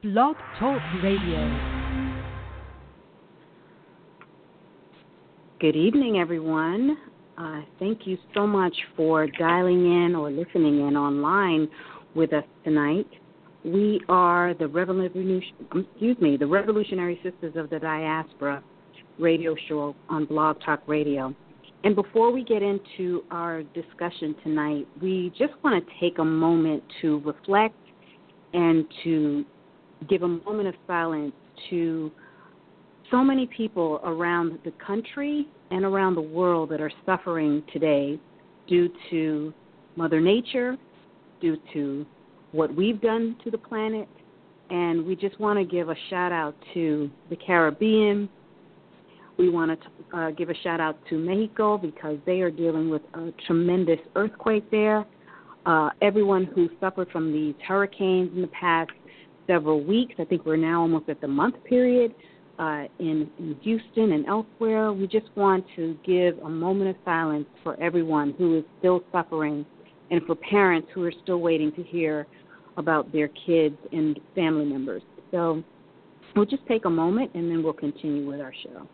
Blog Talk Radio. Good evening, everyone. Uh, thank you so much for dialing in or listening in online with us tonight. We are the Revolution, excuse me, the Revolutionary Sistas of the Diaspora radio show on Blog Talk Radio. And before we get into our discussion tonight, we just want to take a moment to reflect and to give a moment of silence to so many people around the country and around the world that are suffering today due to Mother Nature, due to what we've done to the planet. And we just want to give a shout out to the Caribbean. We want to uh, give a shout out to Mexico because they are dealing with a tremendous earthquake there. Uh, everyone who suffered from these hurricanes in the past several weeks. I think we're now almost at the month period uh, in, in Houston and elsewhere. We just want to give a moment of silence for everyone who is still suffering and for parents who are still waiting to hear about their kids and family members. So we'll just take a moment and then we'll continue with our show.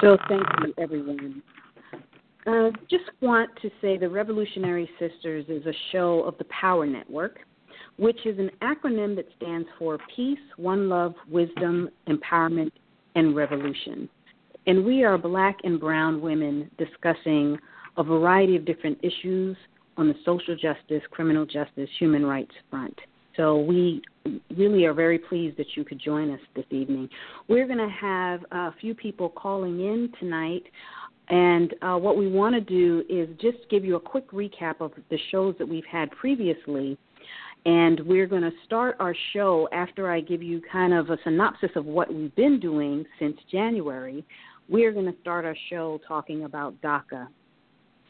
So thank you, everyone. Uh, just want to say the Revolutionary Sistas is a show of the Power Network, which is an acronym that stands for Peace, One Love, Wisdom, Empowerment, and Revolution. And we are black and brown women discussing a variety of different issues on the social justice, criminal justice, human rights front. So we really are very pleased that you could join us this evening. We're going to have a few people calling in tonight. And uh, what we want to do is just give you a quick recap of the shows that we've had previously. And we're going to start our show after I give you kind of a synopsis of what we've been doing since January. We're going to start our show talking about DACA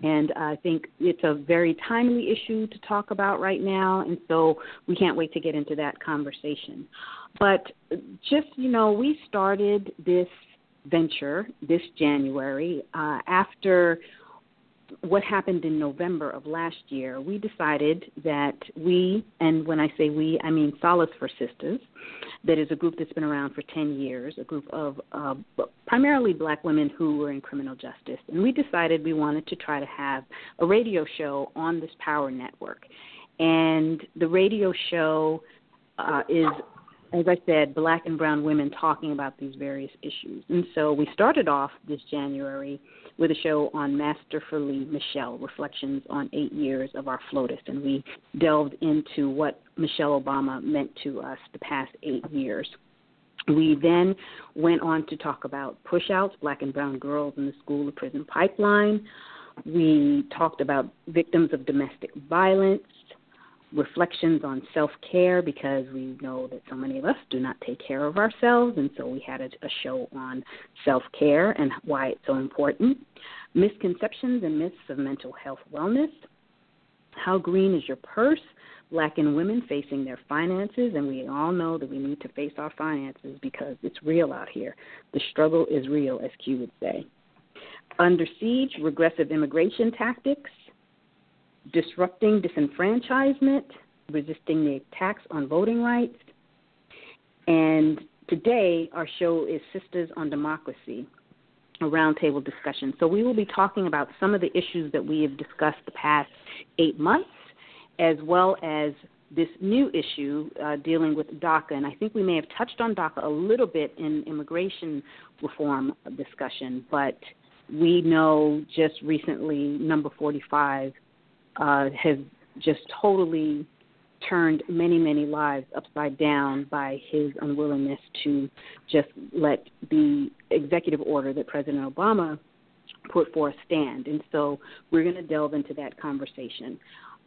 and I think it's a very timely issue to talk about right now, and so we can't wait to get into that conversation. But just, you know, we started this venture this January uh, after what happened in November of last year, we decided that we, and when I say we, I mean Solace for Sisters, that is a group that's been around for 10 years, a group of uh, primarily black women who were in criminal justice. And we decided we wanted to try to have a radio show on this power network. And the radio show uh, is as I said, black and brown women talking about these various issues. And so we started off this January with a show on Masterfully Michelle, Reflections on Eight Years of Our FLOTUS. And we delved into what Michelle Obama meant to us the past eight years. We then went on to talk about pushouts, black and brown girls in the school to prison pipeline. We talked about victims of domestic violence, reflections on self care because we know that so many of us do not take care of ourselves, and so we had a, a show on self care and why it's so important. Misconceptions and myths of mental health wellness. How green is your purse? Black and women facing their finances, and we all know that we need to face our finances because it's real out here. The struggle is real, as Q would say. Under siege, regressive immigration tactics disrupting disenfranchisement, resisting the attacks on voting rights. And today, our show is Sistas on Democracy, a roundtable discussion. So, we will be talking about some of the issues that we have discussed the past eight months, as well as this new issue uh, dealing with DACA. And I think we may have touched on DACA a little bit in immigration reform discussion, but we know just recently, number 45 uh, has just totally turned many, many lives upside down by his unwillingness to just let the executive order that President Obama put forth stand. And so we're going to delve into that conversation.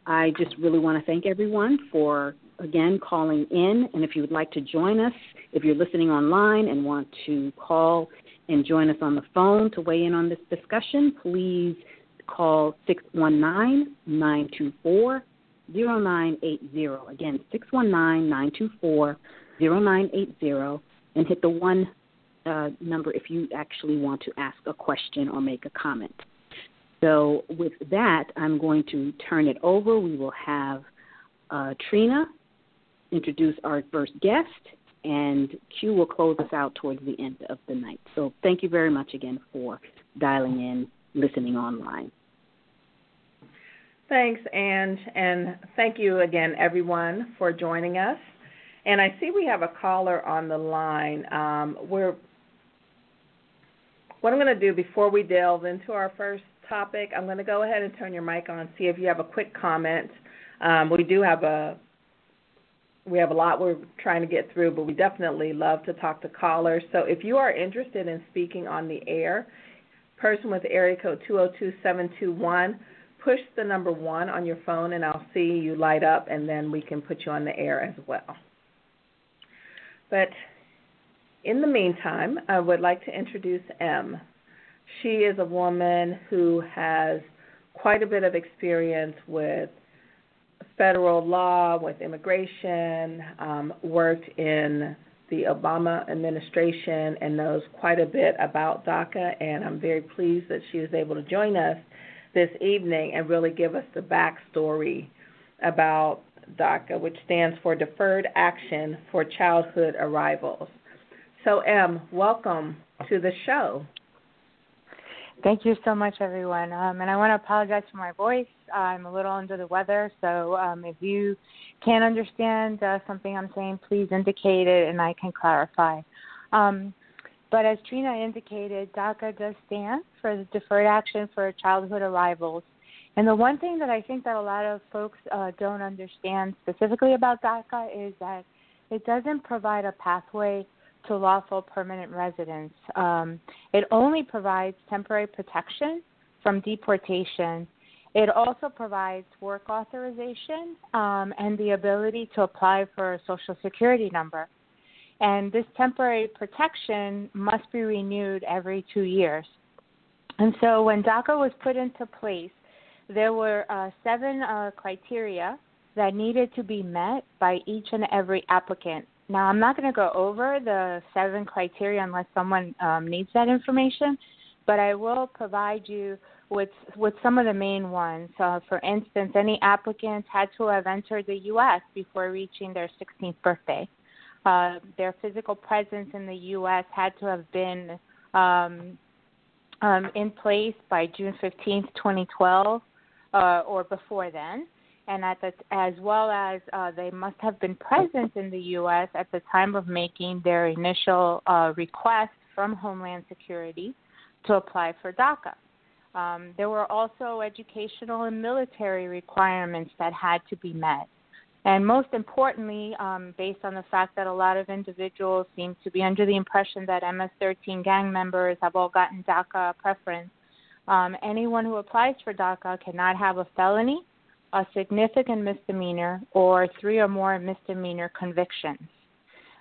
I just really want to thank everyone for, again, calling in. And if you would like to join us, if you're listening online and want to call and join us on the phone to weigh in on this discussion, please call 619 924 0980. Again, 619 924 0980 and hit the 1 uh, number if you actually want to ask a question or make a comment. So, with that, I'm going to turn it over. We will have uh, Trina introduce our first guest, and Q will close us out towards the end of the night. So, thank you very much again for dialing in, listening online. Thanks, Ange, and thank you again, everyone, for joining us. And I see we have a caller on the line. Um, we're what I'm going to do before we delve into our first topic, I'm going to go ahead and turn your mic on, see if you have a quick comment. Um, we do have a we have a lot we're trying to get through, but we definitely love to talk to callers. So if you are interested in speaking on the air, person with area code 202721, push the number one on your phone, and I'll see you light up, and then we can put you on the air as well. But in the meantime, I would like to introduce M. She is a woman who has quite a bit of experience with federal law, with immigration, um, worked in the Obama administration, and knows quite a bit about DACA. And I'm very pleased that she was able to join us this evening and really give us the backstory about DACA, which stands for Deferred Action for Childhood Arrivals. So, M, welcome to the show. Thank you so much, everyone. Um, and I want to apologize for my voice. I'm a little under the weather, so um, if you can't understand uh, something I'm saying, please indicate it and I can clarify. Um, but as Trina indicated, DACA does stand for the Deferred Action for Childhood Arrivals. And the one thing that I think that a lot of folks uh, don't understand specifically about DACA is that it doesn't provide a pathway to lawful permanent residence. Um, it only provides temporary protection from deportation. It also provides work authorization um, and the ability to apply for a social security number. And this temporary protection must be renewed every two years. And so when DACA was put into place, there were uh, seven uh, criteria that needed to be met by each and every applicant. Now, I'm not going to go over the seven criteria unless someone um, needs that information, but I will provide you with with some of the main ones. Uh, for instance, any applicants had to have entered the U.S. before reaching their 16th birthday. Uh, their physical presence in the U.S. had to have been um, um, in place by June 15th, 2012, uh, or before then and at the, as well as uh, they must have been present in the U.S. at the time of making their initial uh, request from Homeland Security to apply for DACA. Um, there were also educational and military requirements that had to be met. And most importantly, um, based on the fact that a lot of individuals seem to be under the impression that MS 13 gang members have all gotten DACA preference, um, anyone who applies for DACA cannot have a felony a significant misdemeanor, or three or more misdemeanor convictions.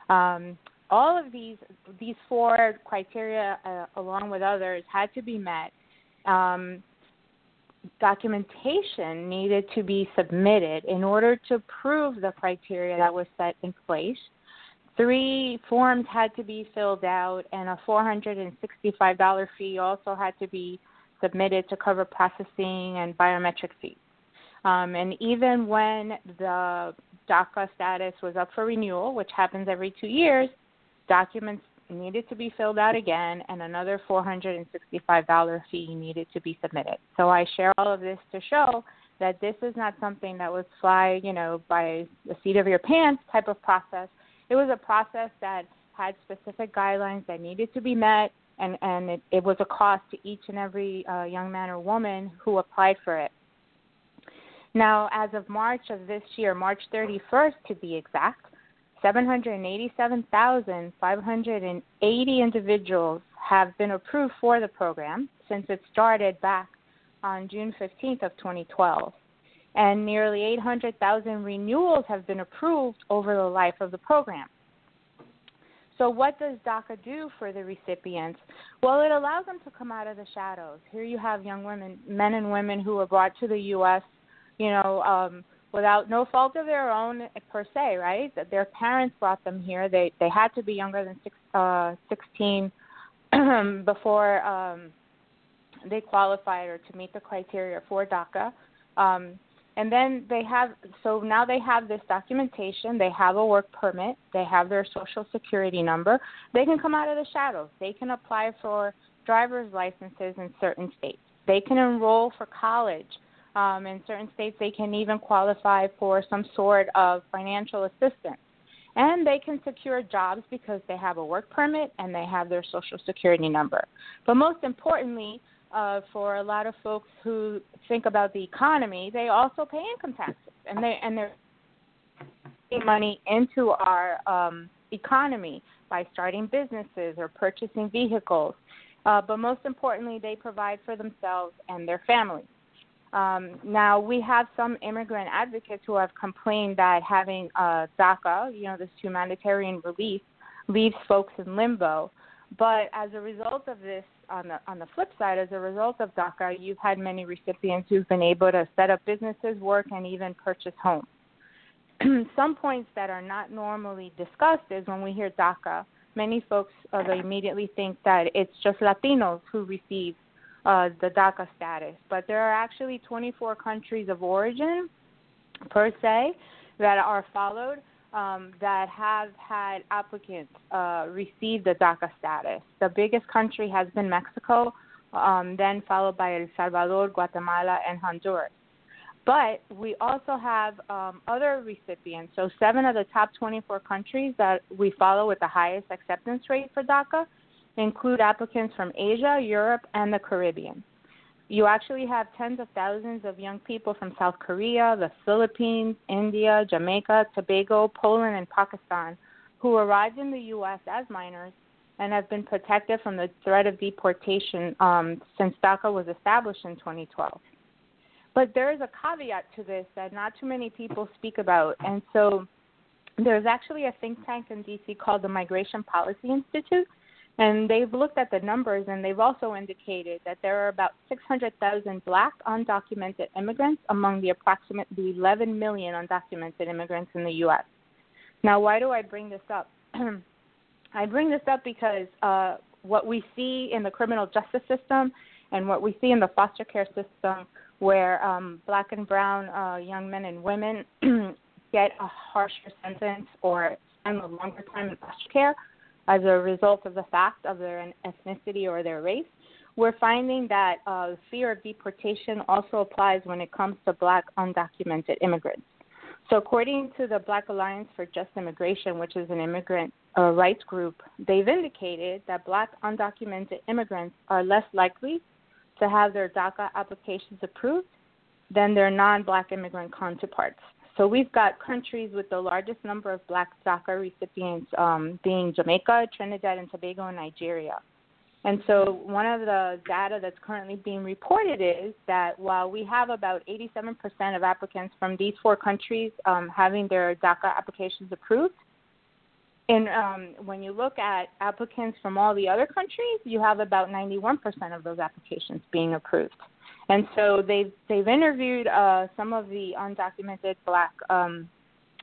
Um, all of these these four criteria, uh, along with others, had to be met. Um, documentation needed to be submitted in order to prove the criteria that was set in place. Three forms had to be filled out, and a $465 fee also had to be submitted to cover processing and biometric fees. Um, and even when the DACA status was up for renewal, which happens every two years, documents needed to be filled out again, and another $465 fee needed to be submitted. So I share all of this to show that this is not something that was fly, you know, by the seat of your pants type of process. It was a process that had specific guidelines that needed to be met, and and it, it was a cost to each and every uh, young man or woman who applied for it. Now, as of March of this year, March 31st to be exact, 787,580 individuals have been approved for the program since it started back on June 15th of 2012. And nearly 800,000 renewals have been approved over the life of the program. So, what does DACA do for the recipients? Well, it allows them to come out of the shadows. Here you have young women, men and women who were brought to the U.S you know, um, without no fault of their own per se, right? Their parents brought them here. They they had to be younger than uh, 16 before um, they qualified or to meet the criteria for DACA. Um, and then they have, so now they have this documentation, they have a work permit, they have their social security number. They can come out of the shadows. They can apply for driver's licenses in certain states. They can enroll for college. Um, in certain states, they can even qualify for some sort of financial assistance. And they can secure jobs because they have a work permit and they have their social security number. But most importantly, uh, for a lot of folks who think about the economy, they also pay income taxes, and they and they're putting money into our um, economy by starting businesses or purchasing vehicles. Uh, but most importantly, they provide for themselves and their families. Um, now, we have some immigrant advocates who have complained that having uh, DACA, you know, this humanitarian relief, leaves folks in limbo. But as a result of this, on the on the flip side, as a result of DACA, you've had many recipients who've been able to set up businesses, work, and even purchase homes. Some points that are not normally discussed is when we hear DACA, many folks uh, immediately think that it's just Latinos who receive uh, the DACA status, but there are actually 24 countries of origin per se that are followed um, that have had applicants uh, receive the DACA status. The biggest country has been Mexico, um, then followed by El Salvador, Guatemala, and Honduras. But we also have um, other recipients. So, seven of the top 24 countries that we follow with the highest acceptance rate for DACA include applicants from Asia, Europe, and the Caribbean. You actually have tens of thousands of young people from South Korea, the Philippines, India, Jamaica, Tobago, Poland, and Pakistan who arrived in the U.S. as minors and have been protected from the threat of deportation um, since DACA was established in 2012. But there is a caveat to this that not too many people speak about. And so there's actually a think tank in DC called the Migration Policy Institute and they've looked at the numbers and they've also indicated that there are about 600,000 black undocumented immigrants among the approximately 11 million undocumented immigrants in the U.S. Now, why do I bring this up? I bring this up because uh, what we see in the criminal justice system and what we see in the foster care system, where um, black and brown uh, young men and women get a harsher sentence or spend a longer time in foster care, as a result of the fact of their ethnicity or their race. We're finding that uh, fear of deportation also applies when it comes to black undocumented immigrants. So, according to the Black Alliance for Just Immigration, which is an immigrant uh, rights group, they've indicated that black undocumented immigrants are less likely to have their DACA applications approved than their non black immigrant counterparts. So we've got countries with the largest number of black DACA recipients um, being Jamaica, Trinidad and Tobago, and Nigeria. And so one of the data that's currently being reported is that while we have about 87% of applicants from these four countries um, having their DACA applications approved, and um, when you look at applicants from all the other countries, you have about 91% of those applications being approved. And so they've they've interviewed uh, some of the undocumented black um,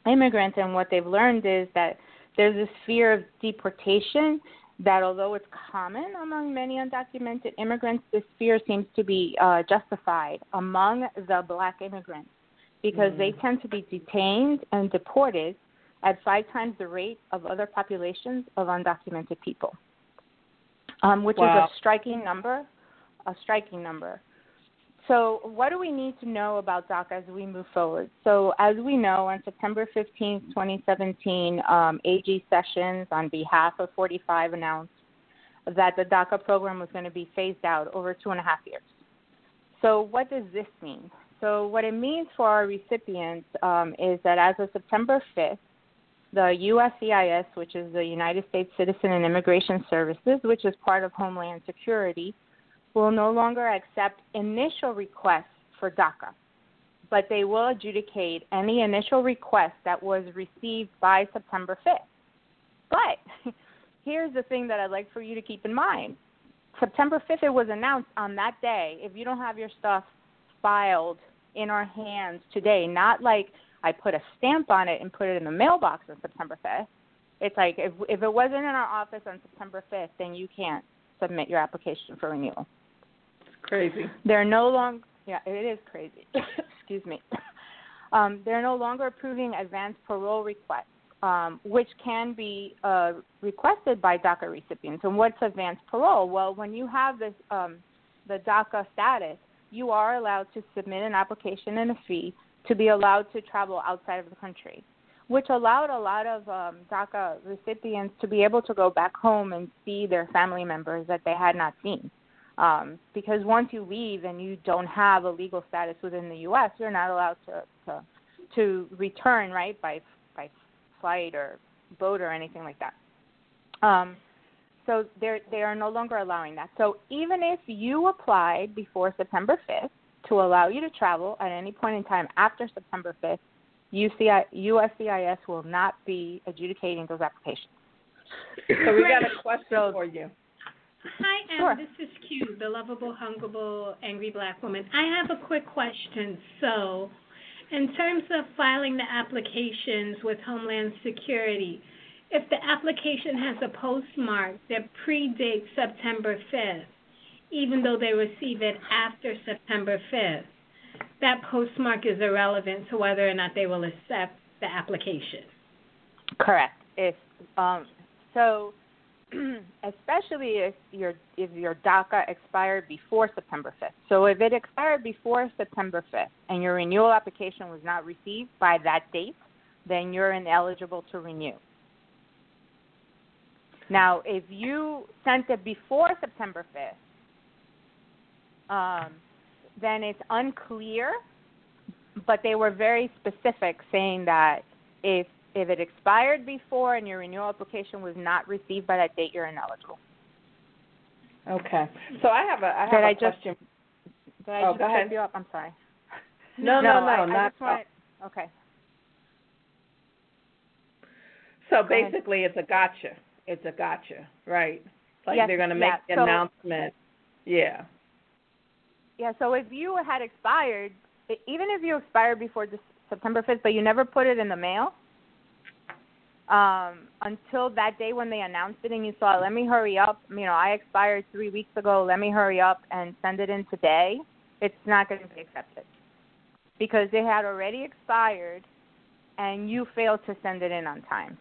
immigrants, and what they've learned is that there's this fear of deportation. That although it's common among many undocumented immigrants, this fear seems to be uh, justified among the black immigrants because mm. they tend to be detained and deported at five times the rate of other populations of undocumented people, um, which wow. is a striking number. A striking number. So, what do we need to know about DACA as we move forward? So, as we know, on September 15, 2017, um, AG Sessions, on behalf of 45, announced that the DACA program was going to be phased out over two and a half years. So, what does this mean? So, what it means for our recipients um, is that as of September 5th, the USCIS, which is the United States Citizen and Immigration Services, which is part of Homeland Security, will no longer accept initial requests for DACA, but they will adjudicate any initial request that was received by September 5th. But here's the thing that I'd like for you to keep in mind. September 5th, it was announced on that day. If you don't have your stuff filed in our hands today, not like I put a stamp on it and put it in the mailbox on September 5th. It's like if if it wasn't in our office on September 5th, then you can't submit your application for renewal. It's crazy. They're no longer yeah, it is crazy. Excuse me. Um, they're no longer approving advance parole requests, um, which can be uh, requested by DACA recipients. And what's advance parole? Well, when you have this um, the DACA status, you are allowed to submit an application and a fee to be allowed to travel outside of the country, which allowed a lot of um, DACA recipients to be able to go back home and see their family members that they had not seen. Um, because once you leave and you don't have a legal status within the U.S., you're not allowed to to, to return right by by flight or boat or anything like that. Um, so they they are no longer allowing that. So even if you applied before September 5th to allow you to travel at any point in time after September 5th, UCI, USCIS will not be adjudicating those applications. So we got a question for you. Hi, Em. Sure. This is Q, the lovable, hungerable, angry black woman. I have a quick question. So, in terms of filing the applications with Homeland Security, if the application has a postmark that predates September 5th, even though they receive it after September 5th, that postmark is irrelevant to whether or not they will accept the application. Correct. If um, so, especially if your if your DACA expired before September 5th. So if it expired before September 5th and your renewal application was not received by that date, then you're ineligible to renew. Now, if you sent it before September 5th, um, then it's unclear, but they were very specific saying that if if it expired before and your renewal application was not received by that date, you're ineligible. Okay. So I have a I have Did a I just- question. Did I oh, just go ahead. you up? I'm sorry. No, no, no, I, I not just wanted, Okay. So Go ahead. basically, it's a gotcha. It's a gotcha, right? Like Yes, they're going to make the so- announcement. Yeah. Yeah, so if you had expired, even if you expired before September 5th, but you never put it in the mail, um, until that day when they announced it and you saw, let me hurry up, you know, I expired three weeks ago, let me hurry up and send it in today, it's not going to be accepted. Because it had already expired and you failed to send it in on time.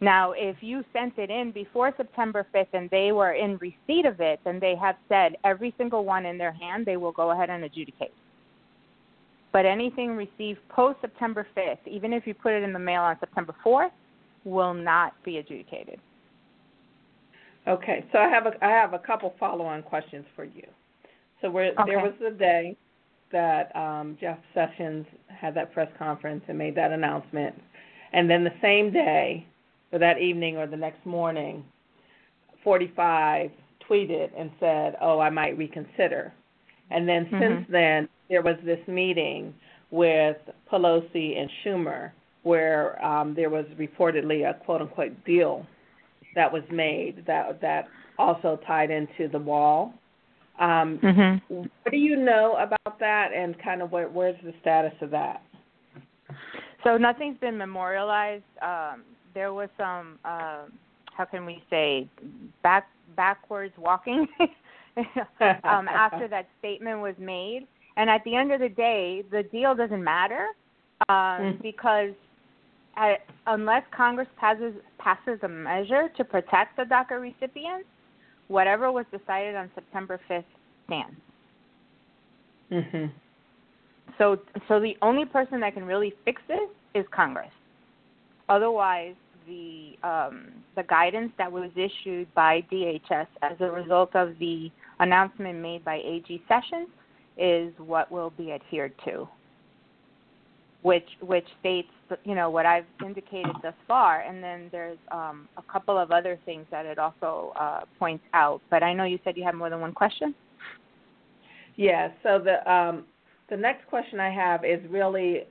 Now, if you sent it in before September 5th and they were in receipt of it, then they have said every single one in their hand, they will go ahead and adjudicate. But anything received post September 5th, even if you put it in the mail on September 4th, will not be adjudicated. Okay. So I have a I have a couple follow-on questions for you. So where there Okay. was the day that um, Jeff Sessions had that press conference and made that announcement, and then the same day, or that evening, or the next morning, 45 tweeted and said, "Oh, I might reconsider." And then Mhm. since then, there was this meeting with Pelosi and Schumer where um, there was reportedly a quote unquote deal that was made that that also tied into the wall. Um, Mm-hmm. what do you know about that, and kind of where, where's the status of that? So nothing's been memorialized. Um, there was some, uh, how can we say, back backwards walking um, after that statement was made. And at the end of the day, the deal doesn't matter um, Mhm. because at, unless Congress passes passes a measure to protect the DACA recipients, whatever was decided on September 5th stands. hmm So, so the only person that can really fix this is Congress. Otherwise, the um, the guidance that was issued by DHS as a result of the announcement made by AG Sessions is what will be adhered to. Which which states you know what I've indicated thus far, and then there's um, a couple of other things that it also uh, points out. But I know you said you had more than one question. Yeah. So the um, the next question I have is really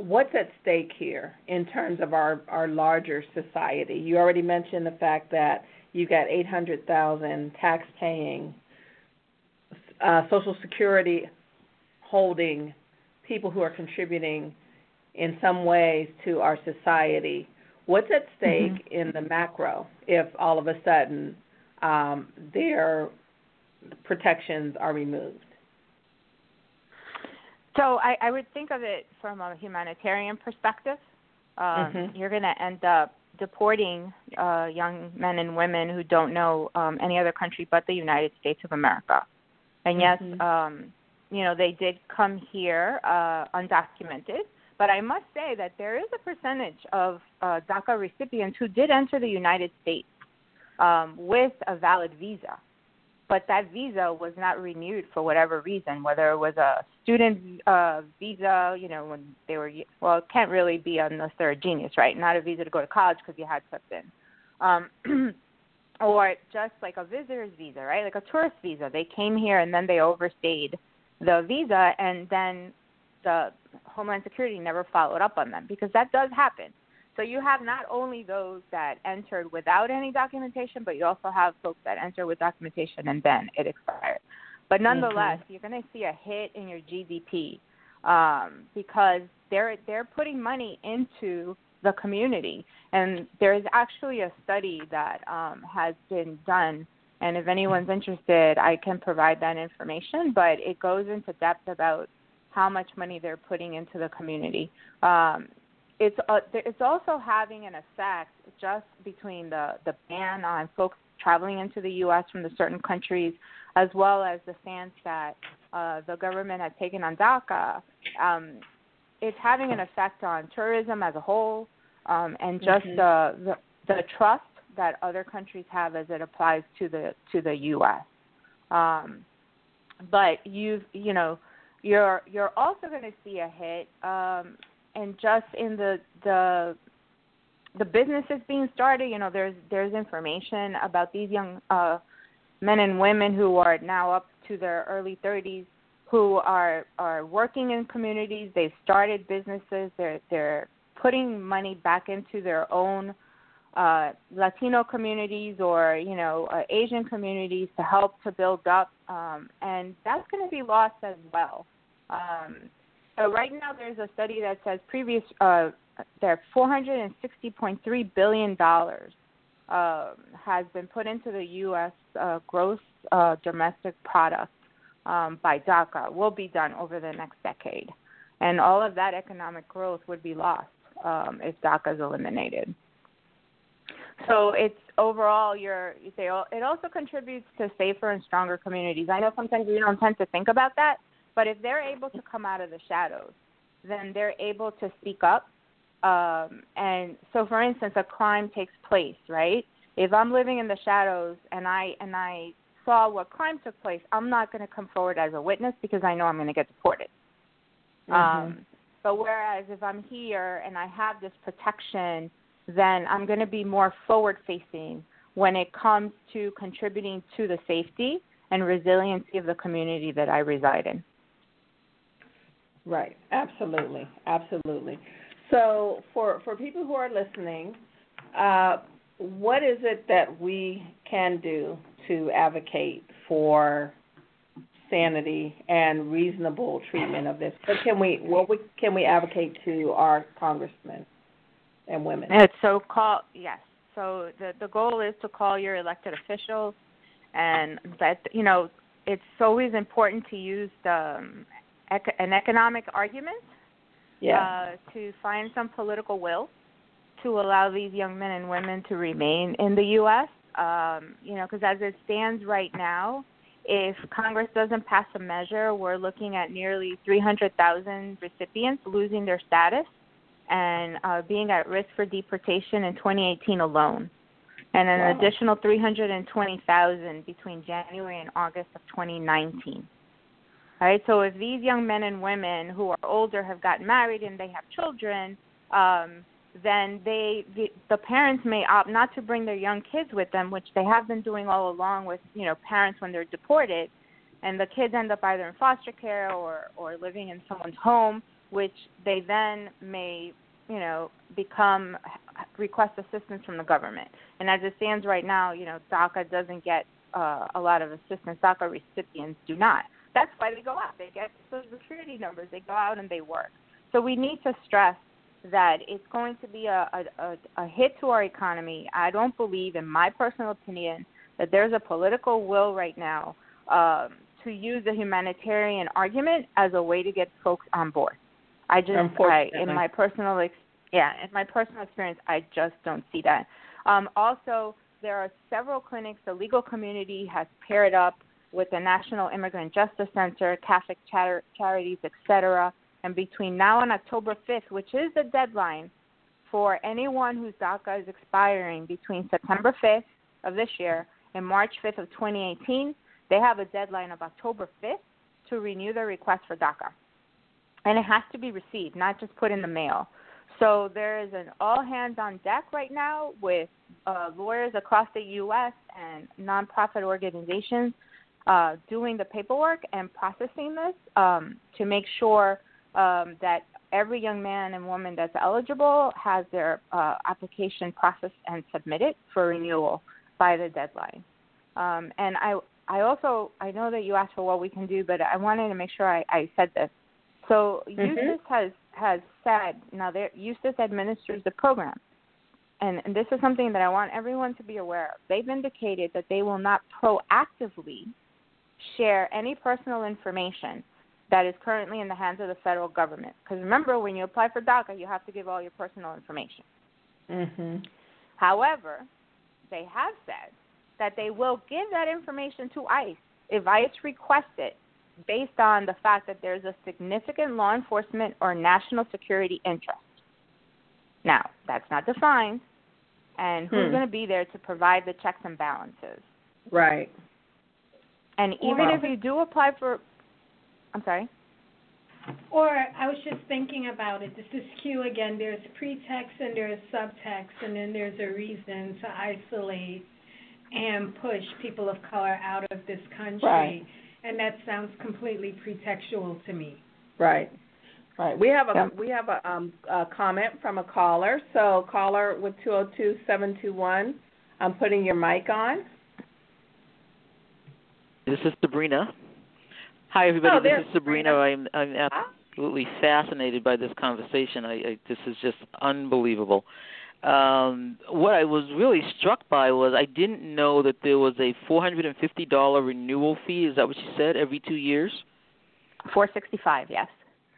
what's at stake here in terms of our our larger society. You already mentioned the fact that you've got 800,000 tax-paying, uh, Social Security holding people who are contributing in some ways to our society. What's at stake mm-hmm. in the macro if all of a sudden um, their protections are removed? So I, I would think of it from a humanitarian perspective. Um, mm-hmm. You're going to end up deporting uh, young men and women who don't know um, any other country but the United States of America. And yes, mm-hmm. um, you know they did come here uh, undocumented, but I must say that there is a percentage of uh, DACA recipients who did enter the United States um, with a valid visa but that visa was not renewed for whatever reason, whether it was a student uh, visa, you know, when they were, well, it can't really be unless they're a genius, right? Not a visa to go to college because you had in. Um, or just like a visitor's visa, right? Like a tourist visa. They came here and then they overstayed the visa and then the Homeland Security never followed up on them because that does happen. So you have not only those that entered without any documentation, but you also have folks that enter with documentation and then it expired. But nonetheless, mm-hmm. you're going to see a hit in your GDP um, because they're they're putting money into the community, and there's actually a study that um, has been done. And if anyone's interested, I can provide that information. But it goes into depth about how much money they're putting into the community. Um, it's uh, it's also having an effect just between the the ban on folks traveling into the U.S. from the certain countries, as well as the stance that uh, the government has taken on DACA. Um, it's having an effect on tourism as a whole, um, and just mm-hmm. the, the the trust that other countries have as it applies to the to the U.S. Um, but you've you know you're you're also going to see a hit um, and just in the the the businesses being started, you know, there's there's information about these young uh, men and women who are now up to their early 30s who are are working in communities. They've started businesses. They're they're putting money back into their own uh, Latino communities or you know uh, Asian communities to help to build up, um, and that's going to be lost as well. Um, so right now, there's a study that says previous uh, that 460.3 billion dollars uh, has been put into the U.S. Uh, gross uh, domestic product um, by DACA will be done over the next decade, and all of that economic growth would be lost um, if DACA is eliminated. So it's overall, you're, it also contributes to safer and stronger communities. I know sometimes we don't tend to think about that, but if they're able to come out of the shadows, then they're able to speak up. Um, and so, for instance, a crime takes place, right? If I'm living in the shadows and I and I saw what crime took place, I'm not going to come forward as a witness because I know I'm going to get deported. Mm-hmm. Um, but whereas if I'm here and I have this protection, then I'm going to be more forward facing when it comes to contributing to the safety and resiliency of the community that I reside in. Right. Absolutely. Absolutely. So for for people who are listening, uh, what is it that we can do to advocate for sanity and reasonable treatment of this? What can we what we, can we advocate to our congressmen and women? It's so call yes. So the the goal is to call your elected officials, and that you know it's always important to use the um, an economic argument yeah. uh, to find some political will to allow these young men and women to remain in the U.S. Um, you know, because as it stands right now, if Congress doesn't pass a measure, we're looking at nearly 300,000 recipients losing their status and uh, being at risk for deportation in 2018 alone, and an wow. additional 320,000 between January and August of 2019. Right? So if these young men and women who are older have gotten married and they have children, um, then they the, the parents may opt not to bring their young kids with them, which they have been doing all along with you know parents when they're deported, and the kids end up either in foster care or or living in someone's home, which they then may you know become request assistance from the government. And as it stands right now, you know DACA doesn't get uh, a lot of assistance. DACA recipients do not. That's why they go out. They get those security numbers. They go out and they work. So we need to stress that it's going to be a, a, a, hit to our economy. I don't believe, in my personal opinion, that there's a political will right now um, to use the humanitarian argument as a way to get folks on board. I just, I, in my personal, ex- yeah, in my personal experience, I just don't see that. Um, also, there are several clinics. The legal community has paired up with the National Immigrant Justice Center, Catholic char- charities, etc. And between now and October 5th, which is the deadline for anyone whose DACA is expiring between September 5th of this year and March 5th of 2018, they have a deadline of October 5th to renew their request for DACA. And it has to be received, not just put in the mail. So there is an all hands on deck right now with uh, lawyers across the U.S. and nonprofit organizations uh, doing the paperwork and processing this um, to make sure um, that every young man and woman that's eligible has their uh, application processed and submitted for renewal by the deadline. Um, and I, I also I know that you asked for what we can do, but I wanted to make sure I, I said this. So mm has has said now there USCIS administers the program, and, and this is something that I want everyone to be aware of. They've indicated that they will not proactively share any personal information that is currently in the hands of the federal government. Because remember, when you apply for DACA, you have to give all your personal information. Mm-hmm. However, they have said that they will give that information to ICE if ICE requests it based on the fact that there's a significant law enforcement or national security interest. Now, that's not defined, and who's hmm. going to be there to provide the checks and balances? Right. And even if you do apply for, I'm sorry. Or I was just thinking about it. This is Q again. There's pretext and there's subtext, and then there's a reason to isolate and push people of color out of this country. Right. And that sounds completely pretextual to me. Right. Right. We have a yeah. we have a, um, a comment from a caller. So caller with two zero oh two seven two one. I'm putting your mic on. This is Sabrina. Hi everybody. Oh, this is Sabrina. I'm I'm absolutely fascinated by this conversation. I, I this is just unbelievable um, what I was really struck by was I didn't know that there was a four hundred and fifty dollar renewal fee. Is that what you said? Every two years? Four sixty five. Yes.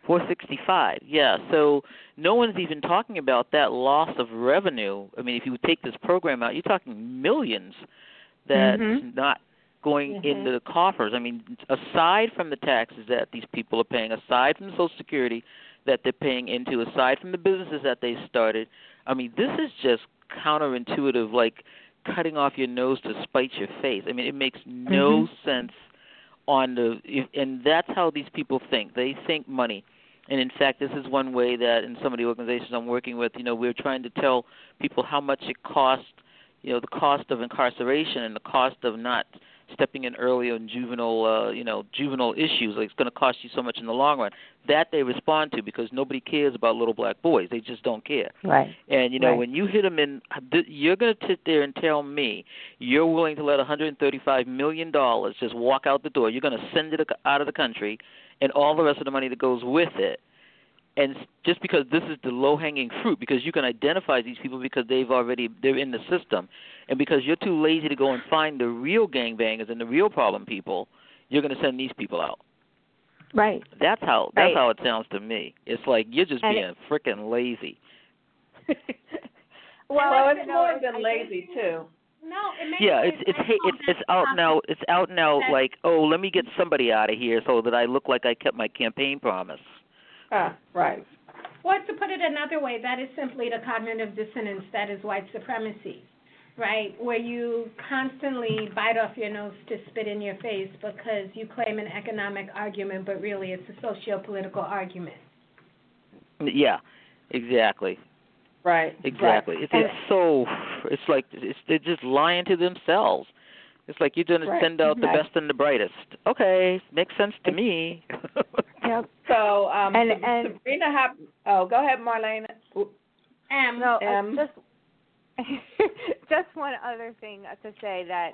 Four sixty five. Yeah. So no one's even talking about that loss of revenue. I mean, if you would take this program out, you're talking millions that's mm-hmm. not going mm-hmm. into the coffers. I mean, aside from the taxes that these people are paying, aside from the Social Security that they're paying into, aside from the businesses that they started I mean, this is just counterintuitive, like cutting off your nose to spite your face. I mean, it makes no mm-hmm. sense on the, and that's how these people think. They think money. And in fact, this is one way that in some of the organizations I'm working with, you know, we're trying to tell people how much it costs, you know, the cost of incarceration and the cost of not stepping in early on juvenile uh, you know juvenile issues like it's going to cost you so much in the long run that they respond to because nobody cares about little black boys. They just don't care. Right. And you know right. when you hit them in you're going to sit there and tell me you're willing to let 135 million dollars just walk out the door. You're going to send it out of the country and all the rest of the money that goes with it and just because this is the low hanging fruit because you can identify these people because they've already they're in the system and because you're too lazy to go and find the real gangbangers and the real problem people you're going to send these people out right that's how that's right. how it sounds to me it's like you're just and being freaking lazy well, well it's more than lazy too no, it makes yeah, sense. it's it's I hey, it's it's out now. It's out now. Like, oh, let me get somebody out of here so that I look like I kept my campaign promise. Ah, right. Or to put it another way, that is simply the cognitive dissonance that is white supremacy, right? Where you constantly bite off your nose to spit in your face because you claim an economic argument, but really it's a socio-political argument. Yeah, exactly. Right. Exactly. Right. It's, it's so. It's like it's, they're just lying to themselves. It's like you're going to right. send out the right. best and the brightest. Okay, makes sense to me. yep. So, um, and, and Sabrina, have oh, go ahead, Marlene. M. No, M. just just one other thing to say that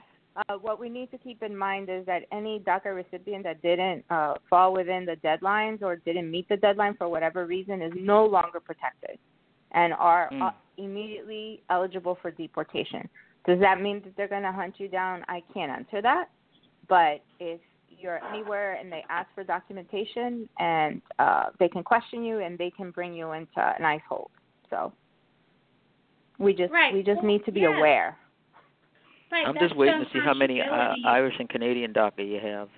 uh, what we need to keep in mind is that any DACA recipient that didn't uh, fall within the deadlines or didn't meet the deadline for whatever reason is no longer protected and are Mm. uh, immediately eligible for deportation. Does that mean that they're going to hunt you down? I can't answer that. But if you're anywhere and they ask for documentation and uh, they can question you and they can bring you into an ICE hold. So we just Right. we just need to be Yeah. aware. Right, I'm that's just waiting to see how many uh. Irish and Canadian DACA you have.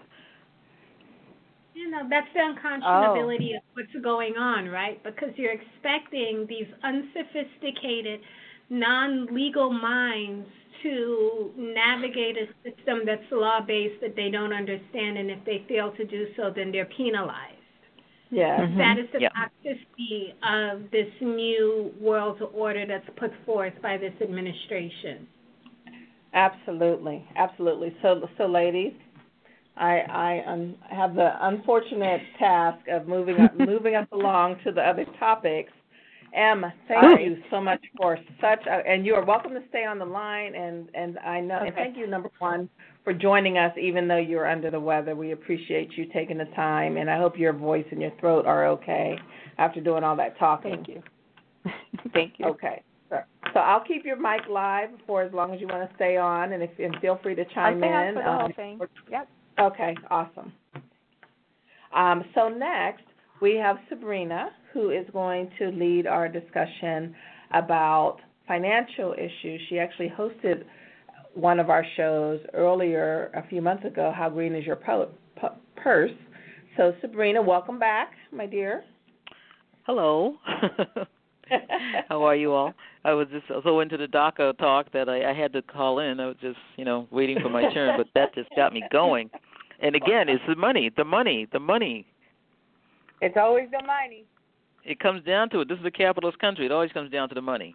You know, that's the unconscionability of what's going on, right? Because you're expecting these unsophisticated, non-legal minds to navigate a system that's law-based that they don't understand, and if they fail to do so, then they're penalized. Yeah. Mhm. That is the Yeah. toxicity of this new world order that's put forth by this administration. Absolutely, absolutely. So, so ladies, I I um, have the unfortunate task of moving up, moving us along to the other topics. Em, thank you so much for such, a, and you are welcome to stay on the line. And and I know, and thank you, number one, for joining us, even though you're under the weather. We appreciate you taking the time, and I hope your voice and your throat are okay after doing all that talking. Thank you. Thank you. Okay. So so I'll keep your mic live for as long as you want to stay on, and if and feel free to I'll chime stay on in. for the whole um, thing. Yep. Okay, awesome. Um, so next we have Sabrina, who is going to lead our discussion about financial issues. She actually hosted one of our shows earlier a few months ago. How green is your purse? So Sabrina, welcome back, my dear. Hello. How are you all? I was just so into the DACA talk that I, I had to call in. I was just, you know, waiting for my turn, but that just got me going. And again, it's the money, the money, the money. It's always the money. It comes down to it. This is a capitalist country. It always comes down to the money.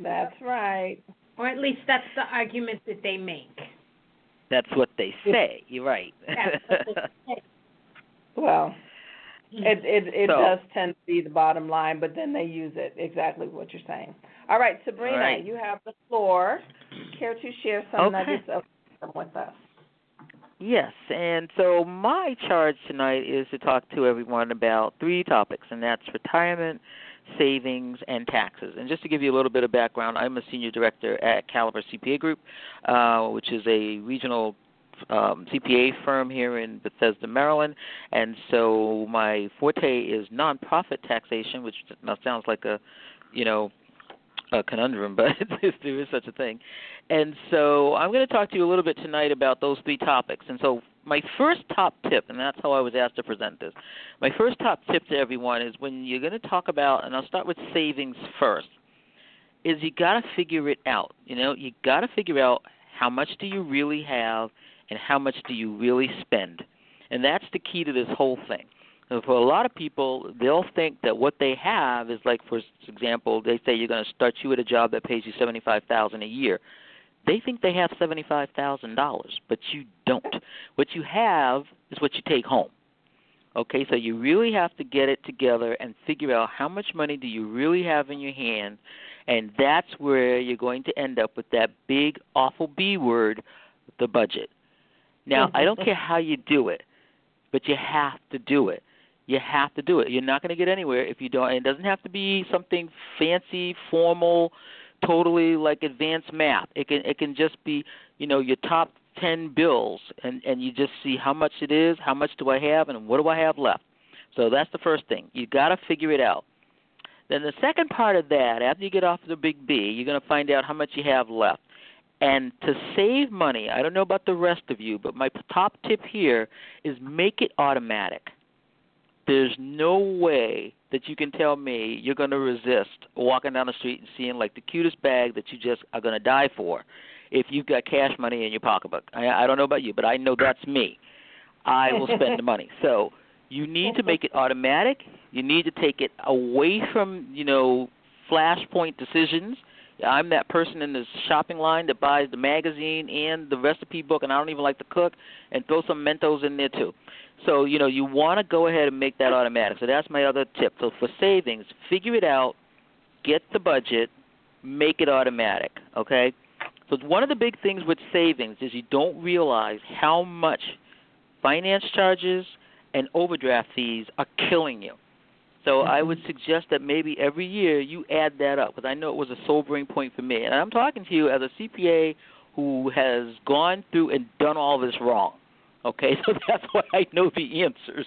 That's right. Or at least that's the argument that they make. That's what they say. You're right. That's what they say. Well, hmm. it it it So- does tend to be the bottom line, but then they use it exactly what you're saying. All right, Sabrina, All right. you have the floor. Care to share some Okay. nuggets of wisdom with us? Yes, and so my charge tonight is to talk to everyone about three topics, and that's retirement, savings, and taxes. And just to give you a little bit of background, I'm a senior director at Calibre CPA Group, uh, which is a regional um, CPA firm here in Bethesda, Maryland. And so my forte is nonprofit taxation, which now sounds like a, you know, a conundrum, but there is such a thing. And so I'm going to talk to you a little bit tonight about those three topics. And so my first top tip, and that's how I was asked to present this. My first top tip to everyone is when you're going to talk about, and I'll start with savings first, is you got to figure it out. You know, you got to figure out how much do you really have and how much do you really spend. And that's the key to this whole thing. And for a lot of people, they'll think that what they have is like, for example, they say you're going to start you at a job that pays you seventy-five thousand a year. They think they have seventy-five thousand dollars, but you don't. What you have is what you take home. Okay, so you really have to get it together and figure out how much money do you really have in your hand, and that's where you're going to end up with that big awful B word, the budget. Now, I don't care how you do it, but you have to do it. You have to do it. You're not going to get anywhere if you don't. And it doesn't have to be something fancy, formal, totally like advanced math. It can it can just be, you know, your top 10 bills and and you just see how much it is, how much do I have and what do I have left. So that's the first thing. You got to figure it out. Then the second part of that, after you get off the big B, you're going to find out how much you have left. And to save money, I don't know about the rest of you, but my top tip here is make it automatic. There's no way that you can tell me you're going to resist walking down the street and seeing like the cutest bag that you just are going to die for if you've got cash money in your pocketbook. I, I don't know about you, but I know that's me. I will spend the money. So you need to make it automatic. You need to take it away from you know flashpoint decisions. I'm that person in the shopping line that buys the magazine and the recipe book, and I don't even like to cook, and throw some Mentos in there too. So you know you want to go ahead and make that automatic. So that's my other tip. So for savings, figure it out, get the budget, make it automatic. Okay. So one of the big things with savings is you don't realize how much finance charges and overdraft fees are killing you. So. I would suggest that maybe every year you add that up because I know it was a sobering point for me. And I'm talking to you as a CPA who has gone through and done all this wrong. Okay, so that's why I know the answers.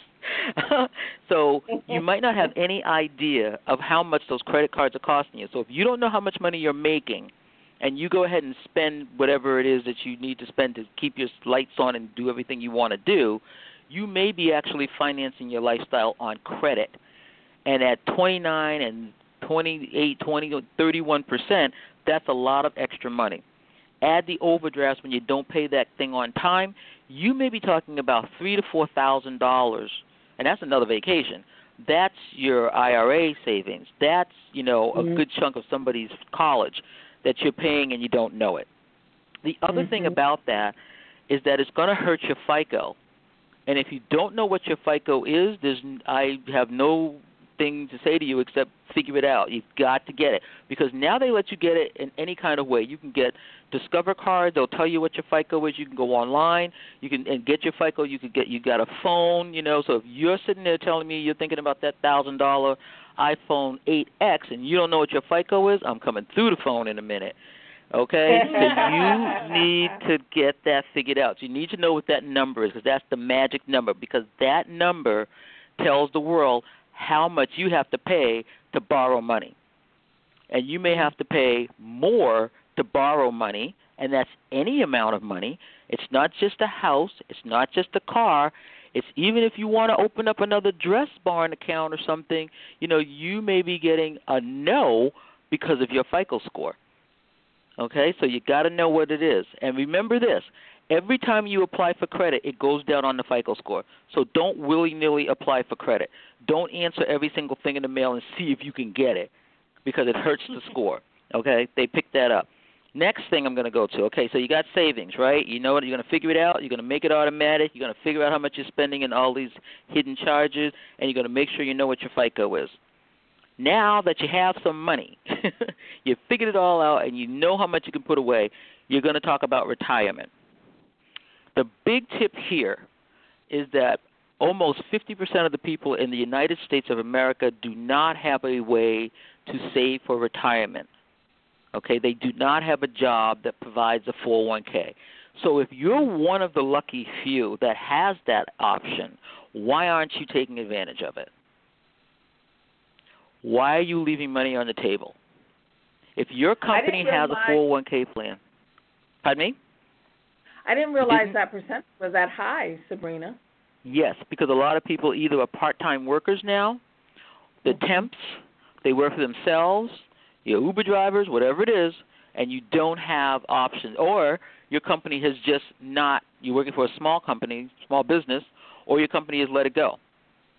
so you might not have any idea of how much those credit cards are costing you. So if you don't know how much money you're making, and you go ahead and spend whatever it is that you need to spend to keep your lights on and do everything you want to do, you may be actually financing your lifestyle on credit. And at 29 and 28, 20, 31 percent, that's a lot of extra money. Add the overdrafts when you don't pay that thing on time, you may be talking about three to four thousand dollars, and that's another vacation. That's your IRA savings. That's you know a mm-hmm. good chunk of somebody's college that you're paying and you don't know it. The other mm-hmm. thing about that is that it's going to hurt your FICO. And if you don't know what your FICO is, there's I have no thing to say to you except figure it out. You've got to get it because now they let you get it in any kind of way. You can get Discover card. They'll tell you what your FICO is. You can go online. You can and get your FICO. You could get you got a phone. You know, so if you're sitting there telling me you're thinking about that thousand dollar iPhone 8X and you don't know what your FICO is, I'm coming through the phone in a minute. Okay, so you need to get that figured out. You need to know what that number is because that's the magic number. Because that number tells the world how much you have to pay to borrow money, and you may have to pay more to borrow money, and that's any amount of money. It's not just a house. It's not just a car. It's even if you want to open up another dress barn account or something, you know, you may be getting a no because of your FICO score. Okay, so you got to know what it is. And remember this every time you apply for credit, it goes down on the FICO score. So don't willy nilly apply for credit. Don't answer every single thing in the mail and see if you can get it because it hurts the score. Okay, they pick that up. Next thing I'm going to go to. Okay, so you got savings, right? You know what? You're going to figure it out. You're going to make it automatic. You're going to figure out how much you're spending in all these hidden charges, and you're going to make sure you know what your FICO is. Now that you have some money, you figured it all out, and you know how much you can put away, you're going to talk about retirement. The big tip here is that almost 50% of the people in the United States of America do not have a way to save for retirement. Okay, they do not have a job that provides a 401k. So if you're one of the lucky few that has that option, why aren't you taking advantage of it? Why are you leaving money on the table? If your company has a 401k plan, pardon me? I didn't realize didn't, that percent was that high, Sabrina. Yes, because a lot of people either are part-time workers now, the mm-hmm. temps, they work for themselves, your Uber drivers, whatever it is, and you don't have options, or your company has just not, you're working for a small company, small business, or your company has let it go.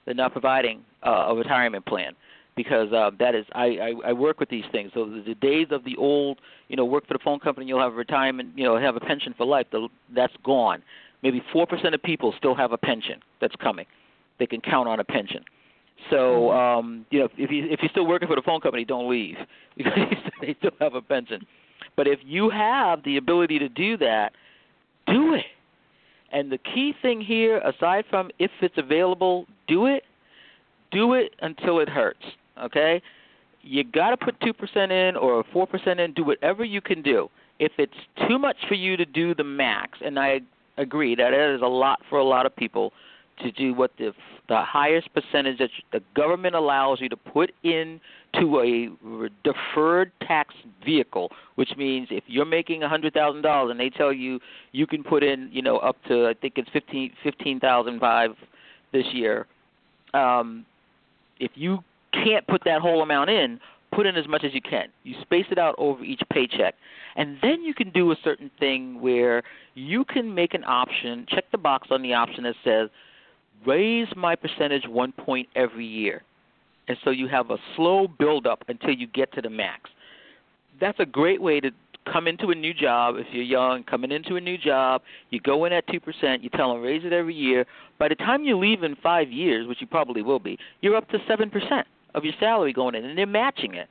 They're not providing uh, a retirement plan because uh, that is I, I I work with these things. So the, the days of the old, you know, work for the phone company, you'll have a retirement, you know, have a pension for life. The, that's gone. Maybe four percent of people still have a pension that's coming. They can count on a pension. So mm-hmm. um, you know, if you if you're still working for the phone company, don't leave because they still have a pension. But if you have the ability to do that, do it. And the key thing here, aside from if it's available, do it. Do it until it hurts. Okay, you got to put two percent in or four percent in. Do whatever you can do. If it's too much for you to do the max, and I agree that it is a lot for a lot of people to do what the the highest percentage that the government allows you to put in to a deferred tax vehicle, which means if you're making a hundred thousand dollars and they tell you you can put in, you know, up to I think it's fifteen fifteen thousand five this year. Um, if you can't put that whole amount in, put in as much as you can. You space it out over each paycheck. And then you can do a certain thing where you can make an option, check the box on the option that says raise my percentage one point every year. And so you have a slow build up until you get to the max. That's a great way to come into a new job if you're young, coming into a new job, you go in at 2%, you tell them raise it every year. By the time you leave in 5 years, which you probably will be, you're up to 7% of your salary going in and they're matching it.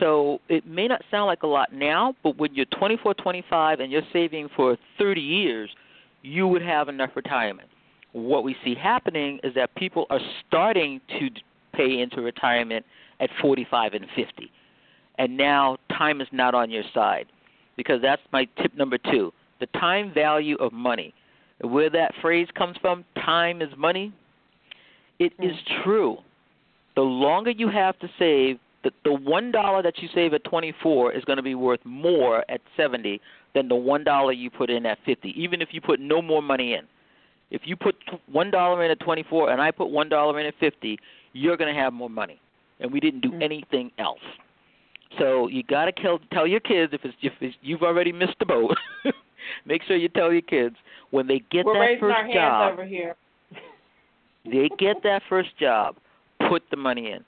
So it may not sound like a lot now, but when you're 24, 25 and you're saving for 30 years, you would have enough retirement. What we see happening is that people are starting to pay into retirement at 45 and 50. And now time is not on your side because that's my tip number 2. The time value of money. Where that phrase comes from, time is money, it is mm. true. The longer you have to save, the the one dollar that you save at 24 is going to be worth more at 70 than the one dollar you put in at 50. Even if you put no more money in, if you put one dollar in at 24 and I put one dollar in at 50, you're going to have more money, and we didn't do Mm-hmm. anything else. So you got to tell tell your kids if it's if it's, you've already missed the boat. make sure you tell your kids when they get We're that raising first our hands job over here. they get that first job, put the money in.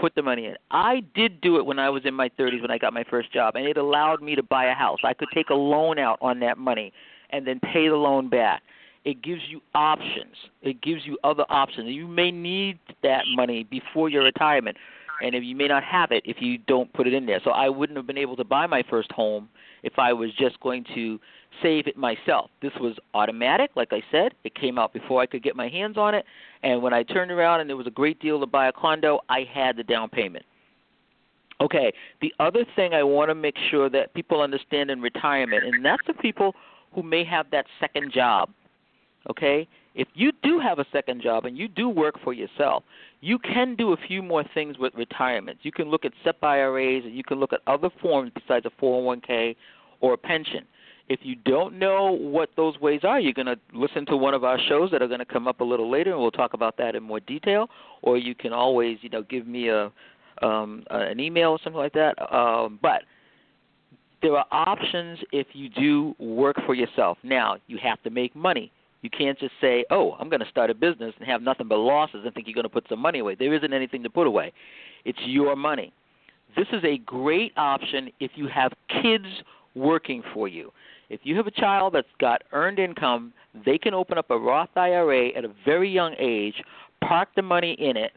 Put the money in. I did do it when I was in my 30s when I got my first job, and it allowed me to buy a house. I could take a loan out on that money and then pay the loan back. It gives you options. It gives you other options. You may need that money before your retirement, and if you may not have it if you don't put it in there. So I wouldn't have been able to buy my first home if I was just going to save it myself. This was automatic, like I said. It came out before I could get my hands on it, and when I turned around and there was a great deal to buy a condo, I had the down payment. Okay, the other thing I want to make sure that people understand in retirement, and that's the people who may have that second job. Okay? If you do have a second job and you do work for yourself, you can do a few more things with retirement. You can look at SEP IRAs and you can look at other forms besides a 401k or a pension. If you don't know what those ways are, you're going to listen to one of our shows that are going to come up a little later, and we'll talk about that in more detail. Or you can always, you know, give me a um, an email or something like that. Um, but there are options if you do work for yourself. Now you have to make money. You can't just say, "Oh, I'm going to start a business and have nothing but losses and think you're going to put some money away." There isn't anything to put away. It's your money. This is a great option if you have kids working for you. If you have a child that's got earned income, they can open up a Roth IRA at a very young age, park the money in it,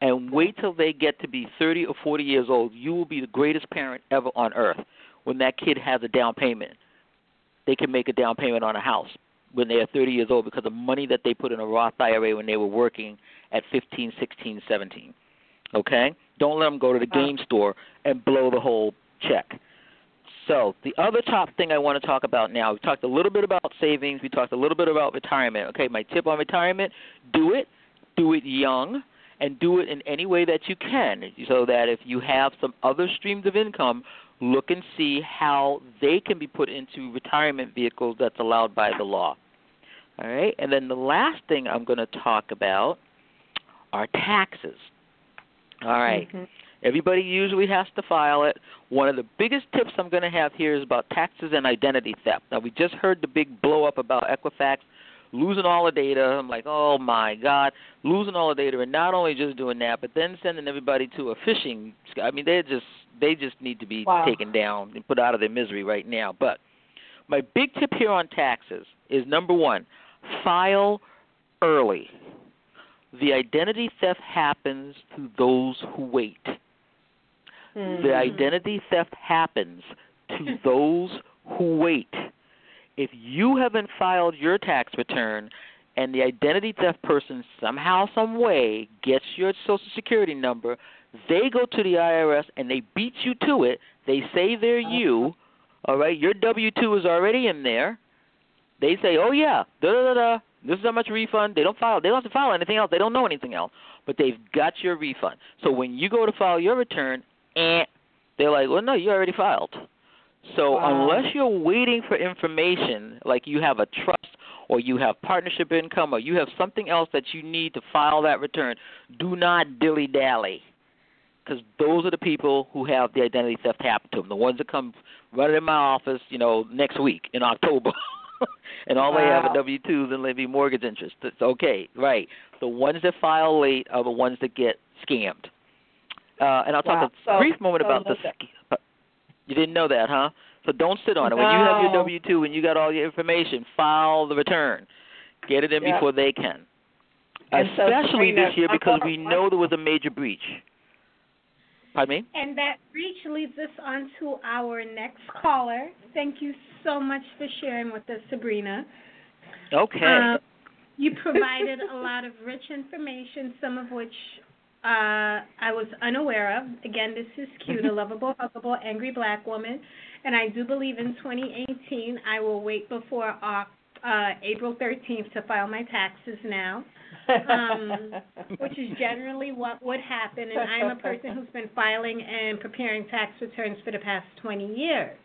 and wait till they get to be 30 or 40 years old. You will be the greatest parent ever on earth when that kid has a down payment. They can make a down payment on a house when they are 30 years old because of money that they put in a Roth IRA when they were working at 15, 16, 17. Okay? Don't let them go to the uh-huh. game store and blow the whole check. So, the other top thing I want to talk about now, we talked a little bit about savings, we talked a little bit about retirement. Okay, my tip on retirement, do it, do it young, and do it in any way that you can so that if you have some other streams of income, look and see how they can be put into retirement vehicles that's allowed by the law. All right? And then the last thing I'm going to talk about are taxes. All right. Mm-hmm. Everybody usually has to file it. One of the biggest tips I'm going to have here is about taxes and identity theft. Now, we just heard the big blow up about Equifax losing all the data. I'm like, oh my God, losing all the data, and not only just doing that, but then sending everybody to a phishing. I mean, they just they just need to be Wow. taken down and put out of their misery right now. But my big tip here on taxes is number one, file early. The identity theft happens to those who wait. The hmm. identity theft happens to those who wait. If you haven't filed your tax return and the identity theft person somehow, some way gets your social security number, they go to the IRS and they beat you to it. They say they're you. All right, your W two is already in there. They say, "Oh yeah, da da da da. This is how much refund." They don't file. They don't have to file anything else. They don't know anything else, but they've got your refund. So when you go to file your return, eh, they're like, "Well, no, you already filed." So Wow. unless you're waiting for information, like you have a trust or you have partnership income or you have something else that you need to file that return, do not dilly dally. Because those are the people who have the identity theft happen to them. The ones that come running in my office, you know, next week in October, and all they have Wow. are W twos and levy mortgage interest. It's okay, right? The ones that file late are the ones that get scammed. Uh, and I'll Wow. talk a So- brief moment so about the. know that. sc- uh, You didn't know that, huh? So don't sit on it. When you have your W two and you got all your information, file the return. Get it in Yeah. before they can. And Especially Sabrina, this year because we know there was a major breach. Pardon me? And that breach leads us on to our next caller. Thank you so much for sharing with us, Sabrina. Okay. Um, you provided a lot of rich information, some of which uh, I was unaware of. Again, this is cute, a lovable, huggable, angry black woman. And I do believe in 2018 I will wait before uh, uh, April 13th to file my taxes now, um, which is generally what would happen. And I'm a person who's been filing and preparing tax returns for the past 20 years.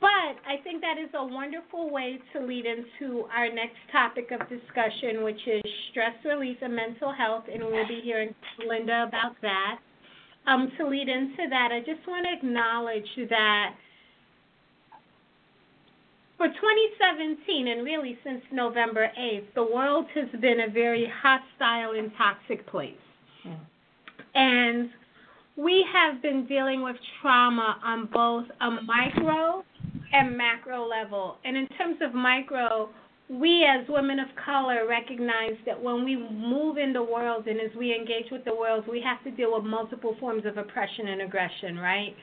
But I think that is a wonderful way to lead into our next topic of discussion, which is stress relief and mental health, and we'll be hearing Linda about that. Um, to lead into that, I just want to acknowledge that for 2017, and really since November 8th, the world has been a very hostile and toxic place. And we have been dealing with trauma on both a micro and macro level. And in terms of micro, we as women of color recognize that when we move in the world and as we engage with the world, we have to deal with multiple forms of oppression and aggression, right?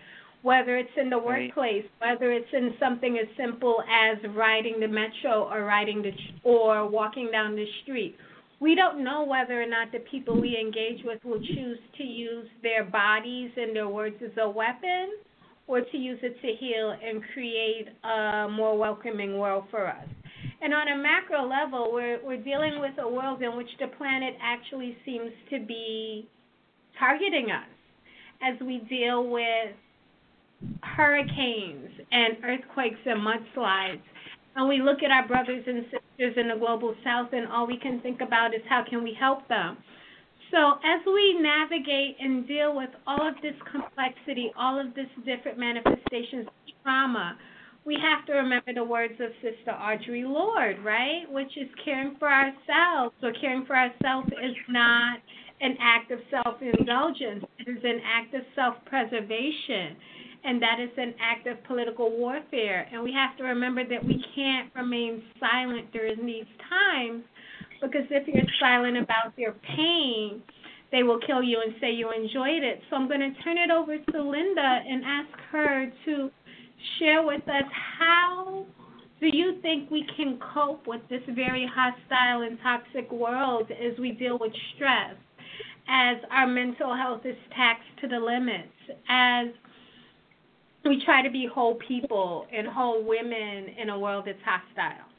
Whether it's in the workplace, right. whether it's in something as simple as riding the metro or riding the or walking down the street. We don't know whether or not the people we engage with will choose to use their bodies and their words as a weapon or to use it to heal and create a more welcoming world for us. And on a macro level, we're, we're dealing with a world in which the planet actually seems to be targeting us as we deal with hurricanes and earthquakes and mudslides. And we look at our brothers and sisters in the global south, and all we can think about is how can we help them. So, as we navigate and deal with all of this complexity, all of this different manifestations of trauma, we have to remember the words of Sister Audre Lorde, right? Which is caring for ourselves. So, caring for ourselves is not an act of self indulgence, it is an act of self preservation. And that is an act of political warfare. And we have to remember that we can't remain silent during these times because if you're silent about their pain, they will kill you and say you enjoyed it. So I'm going to turn it over to Linda and ask her to share with us how do you think we can cope with this very hostile and toxic world as we deal with stress, as our mental health is taxed to the limits, as we try to be whole people and whole women in a world that's hostile?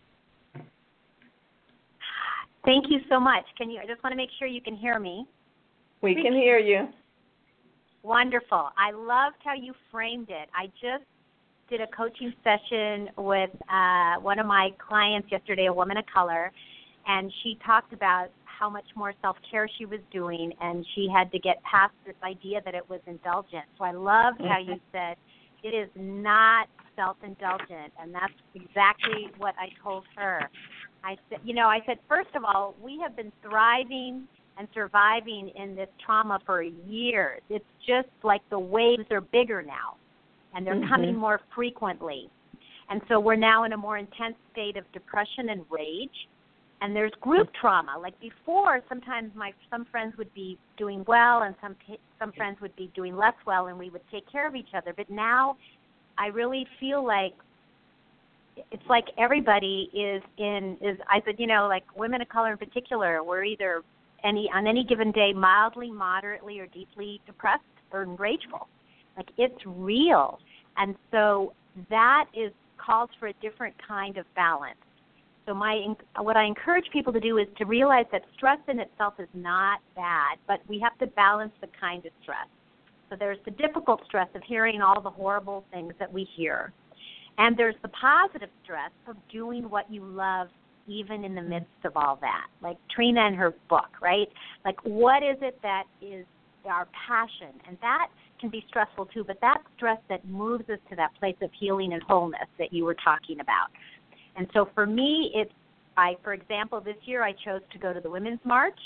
Thank you so much. Can you? I just want to make sure you can hear me. We can hear you. Wonderful. I loved how you framed it. I just did a coaching session with uh, one of my clients yesterday, a woman of color, and she talked about how much more self care she was doing, and she had to get past this idea that it was indulgent. So I loved how you Mm-hmm. said it is not self indulgent, and that's exactly what I told her. I said, you know, I said, first of all, we have been thriving and surviving in this trauma for years. It's just like the waves are bigger now, and they're Mhm. coming more frequently. And so we're now in a more intense state of depression and rage. And there's group trauma. Like before, sometimes my some friends would be doing well, and some some friends would be doing less well, and we would take care of each other. But now, I really feel like it's like everybody is in is I said, you know, like women of color in particular, we're either any on any given day mildly, moderately, or deeply depressed or rageful. Like it's real. And so that is calls for a different kind of balance. So my what I encourage people to do is to realize that stress in itself is not bad, but we have to balance the kind of stress. So there's the difficult stress of hearing all the horrible things that we hear. And there's the positive stress of doing what you love even in the midst of all that. Like Trina and her book, right? Like what is it that is our passion? And that can be stressful too, but that stress that moves us to that place of healing and wholeness that you were talking about. And so for me, it's I, for example, this year I chose to go to the Women's March,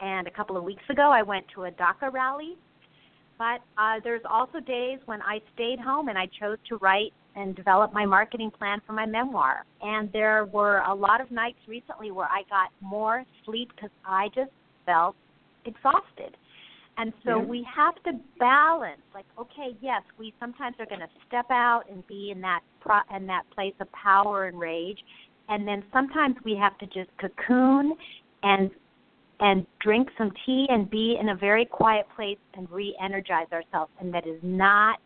and a couple of weeks ago I went to a DACA rally. But uh, there's also days when I stayed home and I chose to write and develop my marketing plan for my memoir. And there were a lot of nights recently where I got more sleep because I just felt exhausted. And so Yeah. we have to balance. Like, okay, yes, we sometimes are going to step out and be in that pro- in that place of power and rage, and then sometimes we have to just cocoon and and drink some tea and be in a very quiet place and re-energize ourselves. And that is not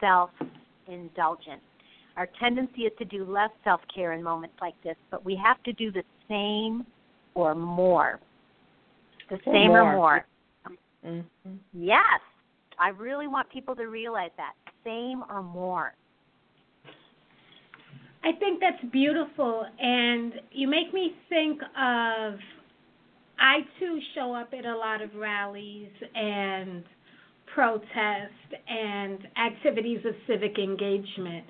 self-indulgent. Our tendency is to do less self-care in moments like this, but we have to do the same or more. The Or same or more. more. Mm-hmm. Yes. I really want people to realize that. Same or more. I think that's beautiful, and you make me think of. I too show up at a lot of rallies and protest and activities of civic engagement.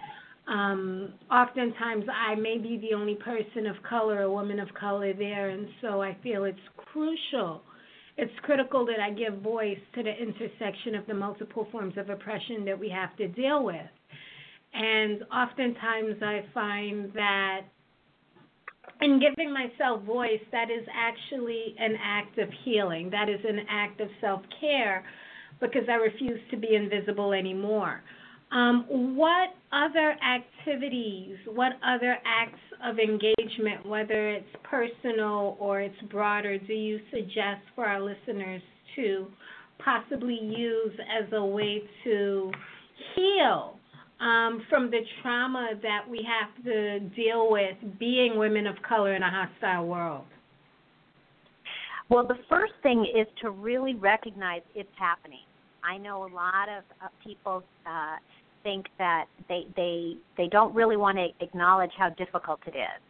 Um, oftentimes, I may be the only person of color, a woman of color there, and so I feel it's crucial. It's critical that I give voice to the intersection of the multiple forms of oppression that we have to deal with. And oftentimes I find that in giving myself voice, that is actually an act of healing. That is an act of self care because I refuse to be invisible anymore. Um, what other activities, what other acts of engagement, whether it's personal or it's broader, do you suggest for our listeners to possibly use as a way to heal um, from the trauma that we have to deal with being women of color in a hostile world? Well, the first thing is to really recognize it's happening. I know a lot of uh, people uh, think that they they they don't really want to acknowledge how difficult it is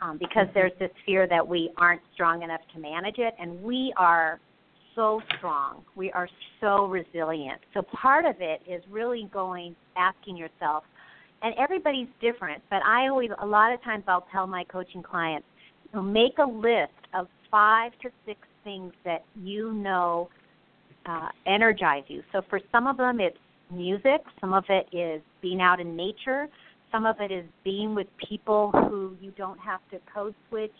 um, because there's this fear that we aren't strong enough to manage it, and we are so strong. We are so resilient. So part of it is really going asking yourself, and everybody's different, but I always a lot of times I'll tell my coaching clients, make a list of five to six things that you know uh, energize you. So for some of them, it's music. Some of it is being out in nature. Some of it is being with people who you don't have to code switch.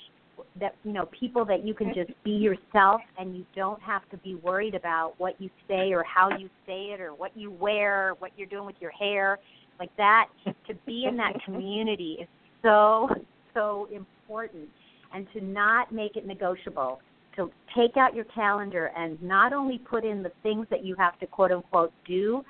That you know, people that you can just be yourself, and you don't have to be worried about what you say or how you say it or what you wear, or what you're doing with your hair, like that. To be in that community is so so important, and to not make it negotiable to take out your calendar and not only put in the things that you have to quote unquote do,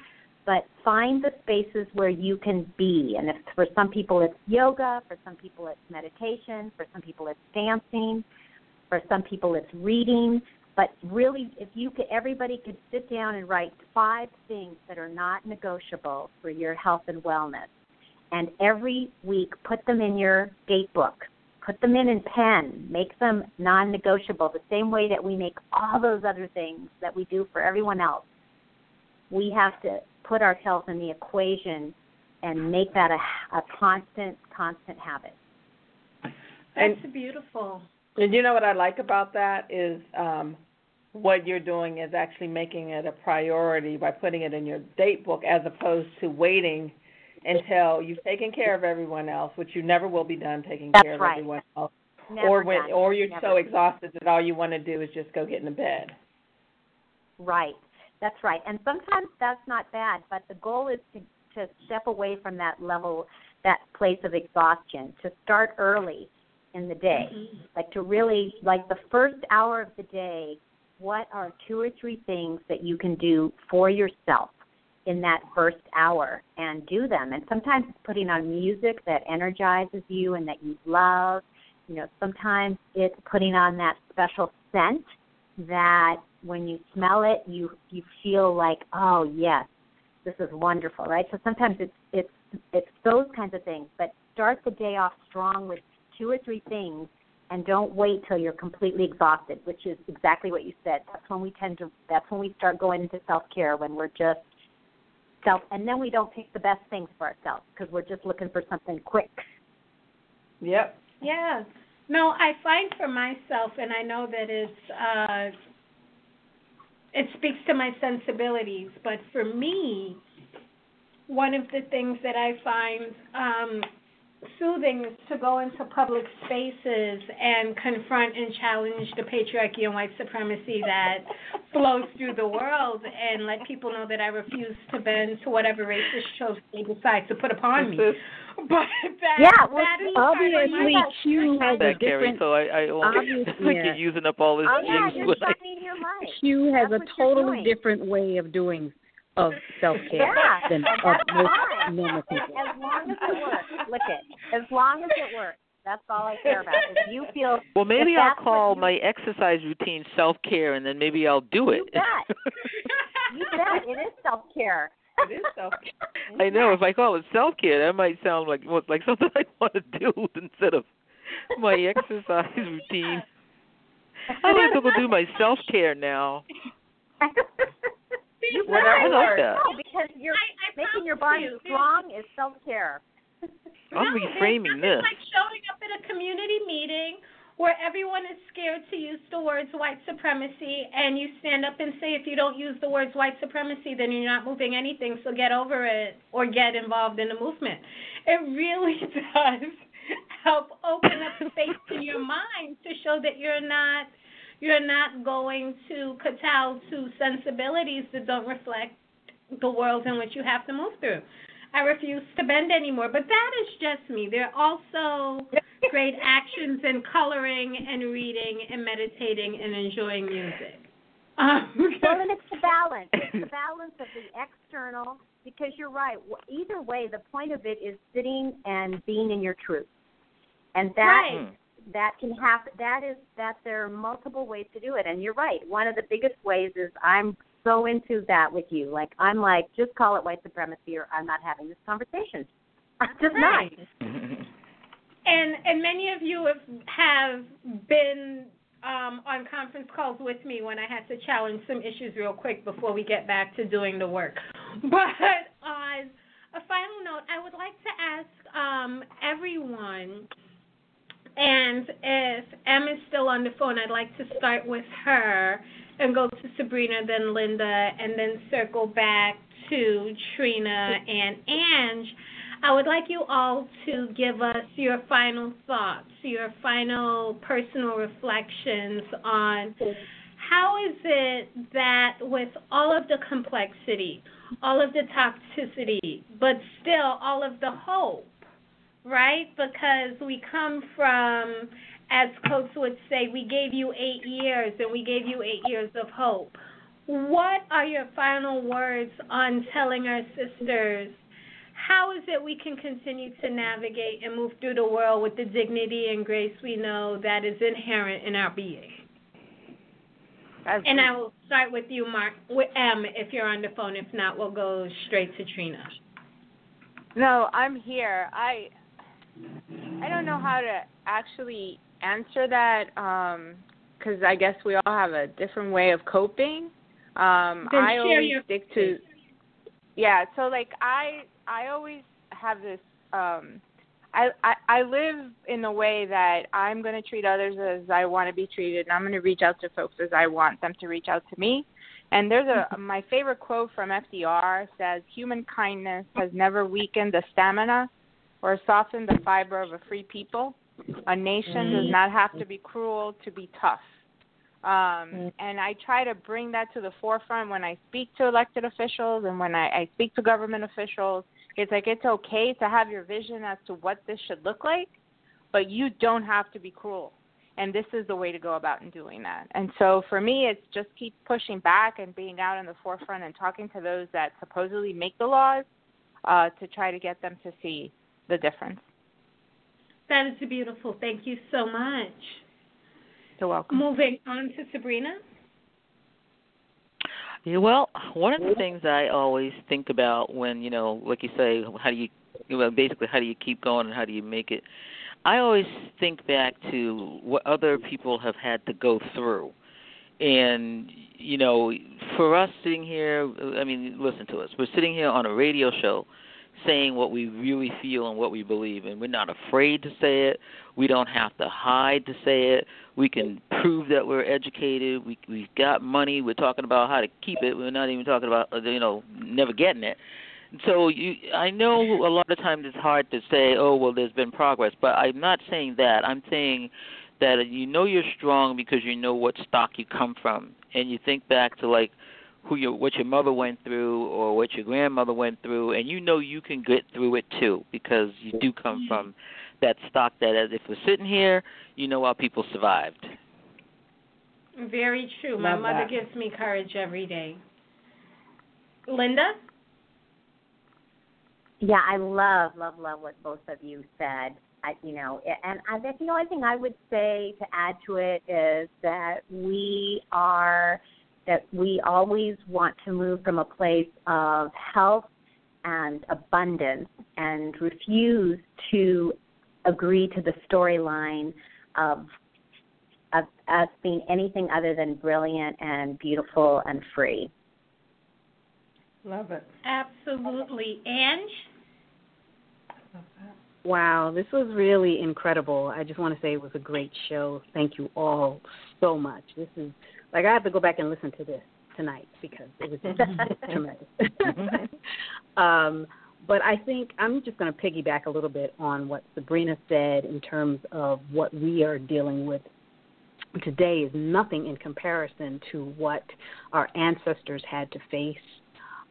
but find the spaces where you can be. And if for some people it's yoga, for some people it's meditation, for some people it's dancing, for some people it's reading. But really, if you could, everybody could sit down and write five things that are not negotiable for your health and wellness, and every week put them in your date book put them in in pen, make them non negotiable, the same way that we make all those other things that we do for everyone else. We have to put ourselves in the equation and make that a, a constant, constant habit. That's And- beautiful. And you know what I like about that is um, what you're doing is actually making it a priority by putting it in your date book as opposed to waiting until you've taken care of everyone else, which you never will be done taking That's care of right. everyone else. Never or when or you're Never. so exhausted that all you want to do is just go get in the bed. Right. That's right. And sometimes that's not bad, but the goal is to to step away from that level, that place of exhaustion, to start early in the day. Mhm. Like to really like the first hour of the day, what are two or three things that you can do for yourself in that first hour and do them. And sometimes it's putting on music that energizes you and that you love. You know, sometimes it's putting on that special scent that when you smell it you you feel like oh yes this is wonderful right so sometimes it's it's it's those kinds of things but start the day off strong with two or three things and don't wait till you're completely exhausted which is exactly what you said that's when we tend to that's when we start going into self care when we're just self and then we don't pick the best things for ourselves because we're just looking for something quick Yep. Yeah. No, I find for myself, and I know that it's uh, it speaks to my sensibilities, but for me, one of the things that I find um, soothing is to go into public spaces and confront and challenge the patriarchy and white supremacy that flows through the world and let people know that I refuse to bend to whatever racist tropes they decide to put upon me. But that, Yeah, well, that is Obviously, part of my- Q has a that, Carrie. different. So I, I, I Obviously, think you're using up all this Oh yeah, you're with- your light. Q has That's a totally different way of doing of self care Yeah, than of most normal people. As long as it works. Look it. As long as it works. That's all I care about. If you feel Well, maybe I'll call you- my exercise routine self care, and then maybe I'll do it. You bet. you bet it is self care. It is self. I know. If I mm-hmm. call it self care, that might sound like well, like something I want to do instead of my exercise routine. I like to go do my self care now. you Well. I like that. No, because you're I, I making your body you, strong is self care. I'm no, reframing this. nothing like showing up at a community meeting where everyone is scared to use the words white supremacy, and you stand up and say, if you don't use the words white supremacy, then you're not moving anything, so get over it or get involved in the movement. It really does help open up space in your mind to show that you're not you're not going to kowtow to sensibilities that don't reflect the world in which you have to move through. I refuse to bend anymore, but that is just me. There are also great actions and coloring and reading and meditating and enjoying music. Um, Well, and it's the balance. It's the balance of the external, because you're right. W- Either way, the point of it is sitting and being in your truth, and that Right. that can happen. That is that there are multiple ways to do it, and you're right. One of the biggest ways is I'm so into that with you. Like I'm like, just call it white supremacy, or I'm not having this conversation. I'm just Right. not. And and many of you have have been um, on conference calls with me when I had to challenge some issues real quick before we get back to doing the work. But on a final note, I would like to ask um, everyone, and if Em is still on the phone, I'd like to start with her and go to Sabrina, then Linda, and then circle back to Trina and Ange. I would like you all to give us your final thoughts, your final personal reflections on how is it that with all of the complexity, all of the toxicity, but still all of the hope, right? Because we come from, as Coates would say, we gave you eight years and we gave you eight years of hope. What are your final words on telling our sisters how is it we can continue to navigate and move through the world with the dignity and grace we know that is inherent in our being? That's And I will start with you, Mark, with M, if you're on the phone. If not, we'll go straight to Trina. No, I'm here. I I don't know how to actually answer that um cuz I guess we all have a different way of coping. Um I always stick to Yeah, so like I I always have this um I, I I live in a way that I'm going to treat others as I want to be treated, and I'm going to reach out to folks as I want them to reach out to me. And there's a my favorite quote from FDR says, "Human kindness has never weakened the stamina or softened the fiber of a free people. A nation does not have to be cruel to be tough." Um, and I try to bring that to the forefront when I speak to elected officials and when I, I speak to government officials. It's like it's okay to have your vision as to what this should look like, but you don't have to be cruel. And this is the way to go about in doing that. And so for me, it's just keep pushing back and being out in the forefront and talking to those that supposedly make the laws uh, to try to get them to see the difference. That is beautiful. Thank you so much. You're welcome. Moving on to Sabrina. Yeah, well, one of the things I always think about when you know, like you say, how do you, well, basically, how do you keep going and how do you make it? I always think back to what other people have had to go through, and you know, for us sitting here, I mean, listen to us. We're sitting here on a radio show, saying what we really feel and what we believe, and we're not afraid to say it. We don't have to hide to say it. We can prove that we're educated. We we've got money. We're talking about how to keep it. We're not even talking about uh, you know never getting it. So you, I know a lot of times it's hard to say, oh well, there's been progress, but I'm not saying that. I'm saying that you know you're strong because you know what stock you come from, and you think back to like who your what your mother went through or what your grandmother went through, and you know you can get through it too because you do come from that stock that as if we're sitting here, you know our people survived. Very true. My mother that. gives me courage every day. Linda? Yeah, I love, love, love what both of you said. I, you know, and I think the only thing I would say to add to it is that we are, that we always want to move from a place of health and abundance and refuse to agree to the storyline of of us being anything other than brilliant and beautiful and free. Love it. Absolutely. Ange? Wow, this was really incredible. I just want to say it was a great show. Thank you all so much. This is like I have to go back and listen to this tonight because it was just tremendous. um, but I think I'm just going to piggyback a little bit on what Sabrina said in terms of what we are dealing with today is nothing in comparison to what our ancestors had to face,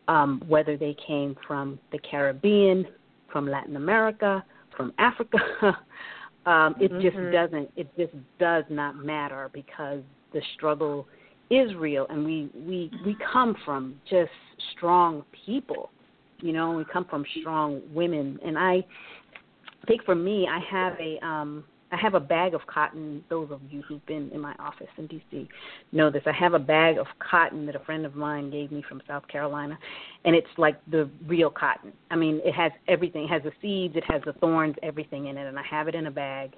um, whether they came from the Caribbean, from Latin America, from Africa. um, it just Mhm. doesn't. It just does not matter because the struggle is real, and we we we come from just strong people. You know, we come from strong women, and I think for me, I have a um I have a bag of cotton. Those of you who've been in my office in DC know this. I have a bag of cotton that a friend of mine gave me from South Carolina, and it's like the real cotton. I mean, it has everything. It has the seeds, it has the thorns, everything in it, and I have it in a bag.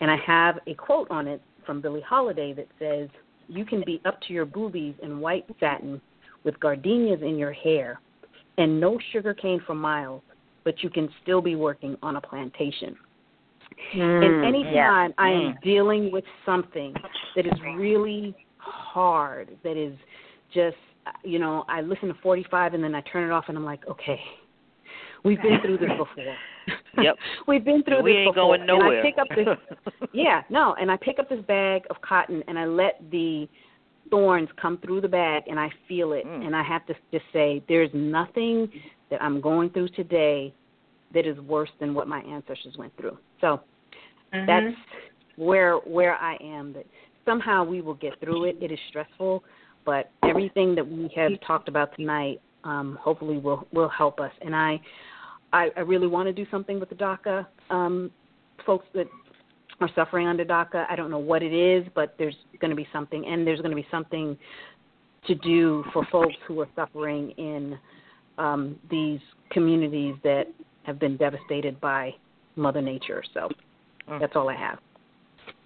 And I have a quote on it from Billie Holiday that says, "You can be up to your boobies in white satin with gardenias in your hair, and no sugar cane for miles, but you can still be working on a plantation." and anytime I am Mm. dealing with something that is really hard, that is just, you know, I listen to 45 and then I turn it off and I'm like, okay, we've been through this before. Yep. we've been through we this ain't before. going nowhere. And I pick up this, yeah, no, and I pick up this bag of cotton and I let the thorns come through the bag and I feel it Mm. and I have to just say there's nothing that I'm going through today that is worse than what my ancestors went through. So Mm-hmm. that's where where I am. That somehow we will get through it. It is stressful, but everything that we have talked about tonight, um, hopefully will will help us. And I, I, I really want to do something with the DACA um, folks that are suffering under DACA. I don't know what it is, but there's going to be something, and there's going to be something to do for folks who are suffering in um, these communities that have been devastated by Mother Nature. So Mm. that's all I have.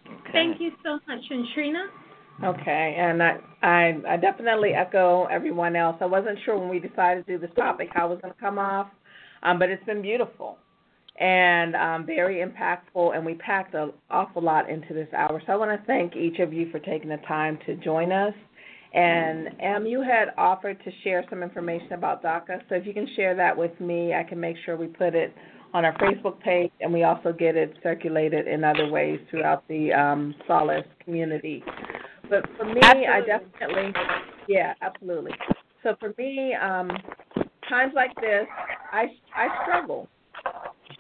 Okay. Thank you so much. And Trina? Okay, and I, I I definitely echo everyone else. I wasn't sure when we decided to do this topic how it was going to come off, um, but it's been beautiful and um, very impactful, and we packed an awful lot into this hour. So I want to thank each of you for taking the time to join us. And Em, you had offered to share some information about DACA, so if you can share that with me, I can make sure we put it on our Facebook page, and we also get it circulated in other ways throughout the um, Solace community. But for me, I definitely, yeah, absolutely. So for me, um, times like this, I I struggle.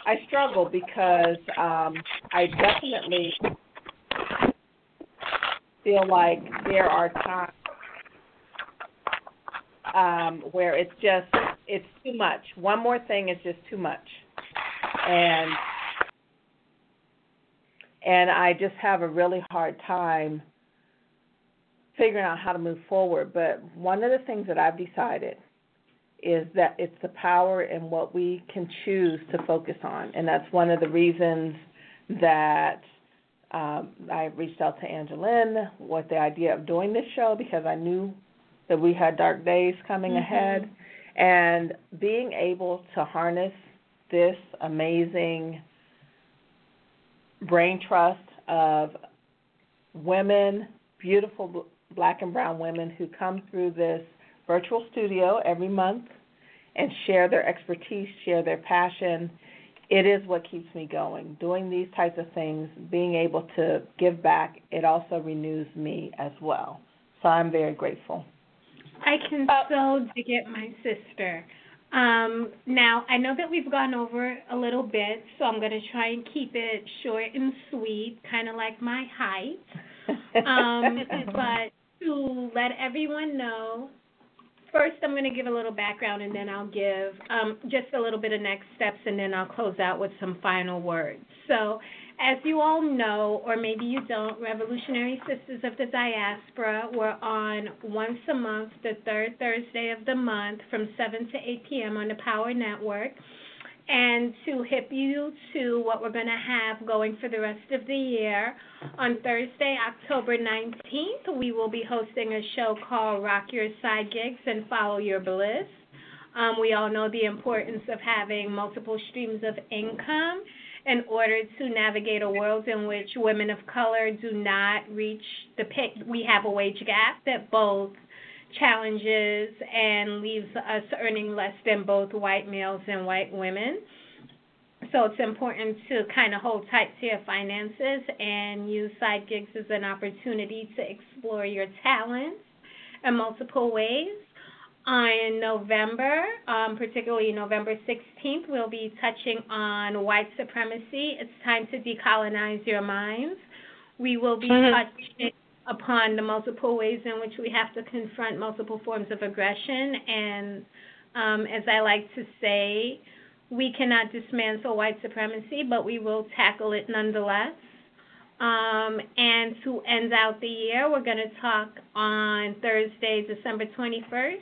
I struggle because um, I definitely feel like there are times um, where it's just it's too much. One more thing is just too much, and and I just have a really hard time figuring out how to move forward. But one of the things that I've decided is that it's the power in what we can choose to focus on, and that's one of the reasons that um, I reached out to Angeline with the idea of doing this show because I knew that we had dark days coming ahead, and being able to harness this amazing brain trust of women, beautiful black and brown women who come through this virtual studio every month and share their expertise, share their passion. It is what keeps me going. Doing these types of things, being able to give back, it also renews me as well. So I'm very grateful. I can so dig it, my sister. Um, now, I know that we've gone over a little bit, so I'm going to try and keep it short and sweet, kind of like my height. Um, but to let everyone know, first I'm going to give a little background and then I'll give um, just a little bit of next steps and then I'll close out with some final words. So, as you all know, or maybe you don't, Revolutionary Sistas of the Diaspora, we're on once a month, the third Thursday of the month from 7 to 8 p.m. on the Power Network. And to hip you to what we're going to have going for the rest of the year, on Thursday, October 19th, we will be hosting a show called Rock Your Side Gigs and Follow Your Bliss. Um, we all know the importance of having multiple streams of income in order to navigate a world in which women of color do not reach the pay. We have a wage gap that both challenges and leaves us earning less than both white males and white women. So it's important to kind of hold tight to your finances and use side gigs as an opportunity to explore your talents in multiple ways. In November, um, particularly November 16th, we'll be touching on white supremacy. It's time to decolonize your minds. We will be mm-hmm. touching upon the multiple ways in which we have to confront multiple forms of aggression. And um, as I like to say, we cannot dismantle white supremacy, but we will tackle it nonetheless. Um, and to end out the year, we're going to talk on Thursday, December 21st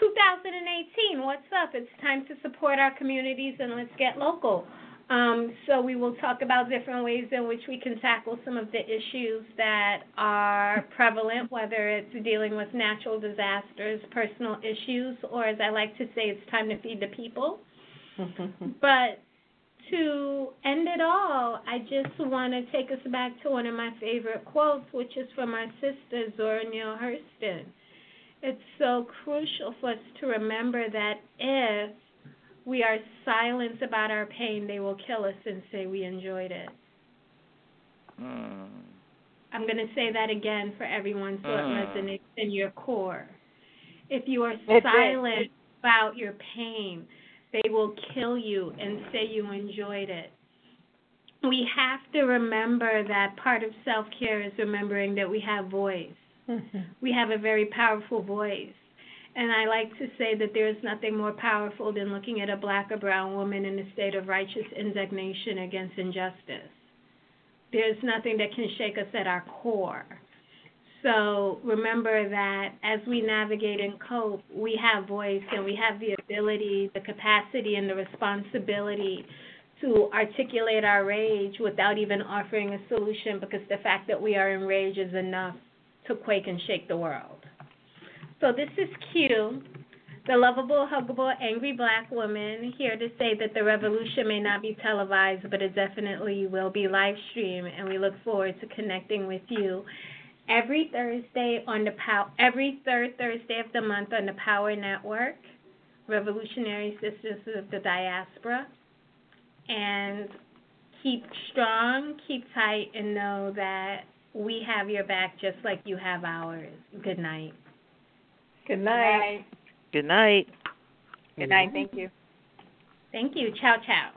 2018, what's up? It's time to support our communities and let's get local. Um, so we will talk about different ways in which we can tackle some of the issues that are prevalent, whether it's dealing with natural disasters, personal issues, or as I like to say, it's time to feed the people. but to end it all, I just want to take us back to one of my favorite quotes, which is from our sister Zora Neale Hurston it's so crucial for us to remember that if we are silent about our pain, they will kill us and say we enjoyed it. Mm. I'm going to say that again for everyone so mm. it hmm. resonates in your core. If you are it's silent it. about your pain, they will kill you and say you enjoyed it. We have to remember that part of self care is remembering that we have voice. Mm-hmm. We have a very powerful voice. And I like to say that there is nothing more powerful than looking at a black or brown woman in a state of righteous indignation against injustice. There's nothing that can shake us at our core. So remember that as we navigate and cope, we have voice and we have the ability, the capacity, and the responsibility to articulate our rage without even offering a solution because the fact that we are enraged is enough to quake and shake the world. So this is Q, the lovable, huggable, angry black woman, here to say that the revolution may not be televised, but it definitely will be live streamed, and we look forward to connecting with you every Thursday on the pow- every third Thursday of the month on the Power Network, Revolutionary Sistas of the Diaspora, and keep strong, keep tight, and know that we have your back just like you have ours. Good night. Good night. Good night. Good night. Thank you. Thank you. Ciao, ciao.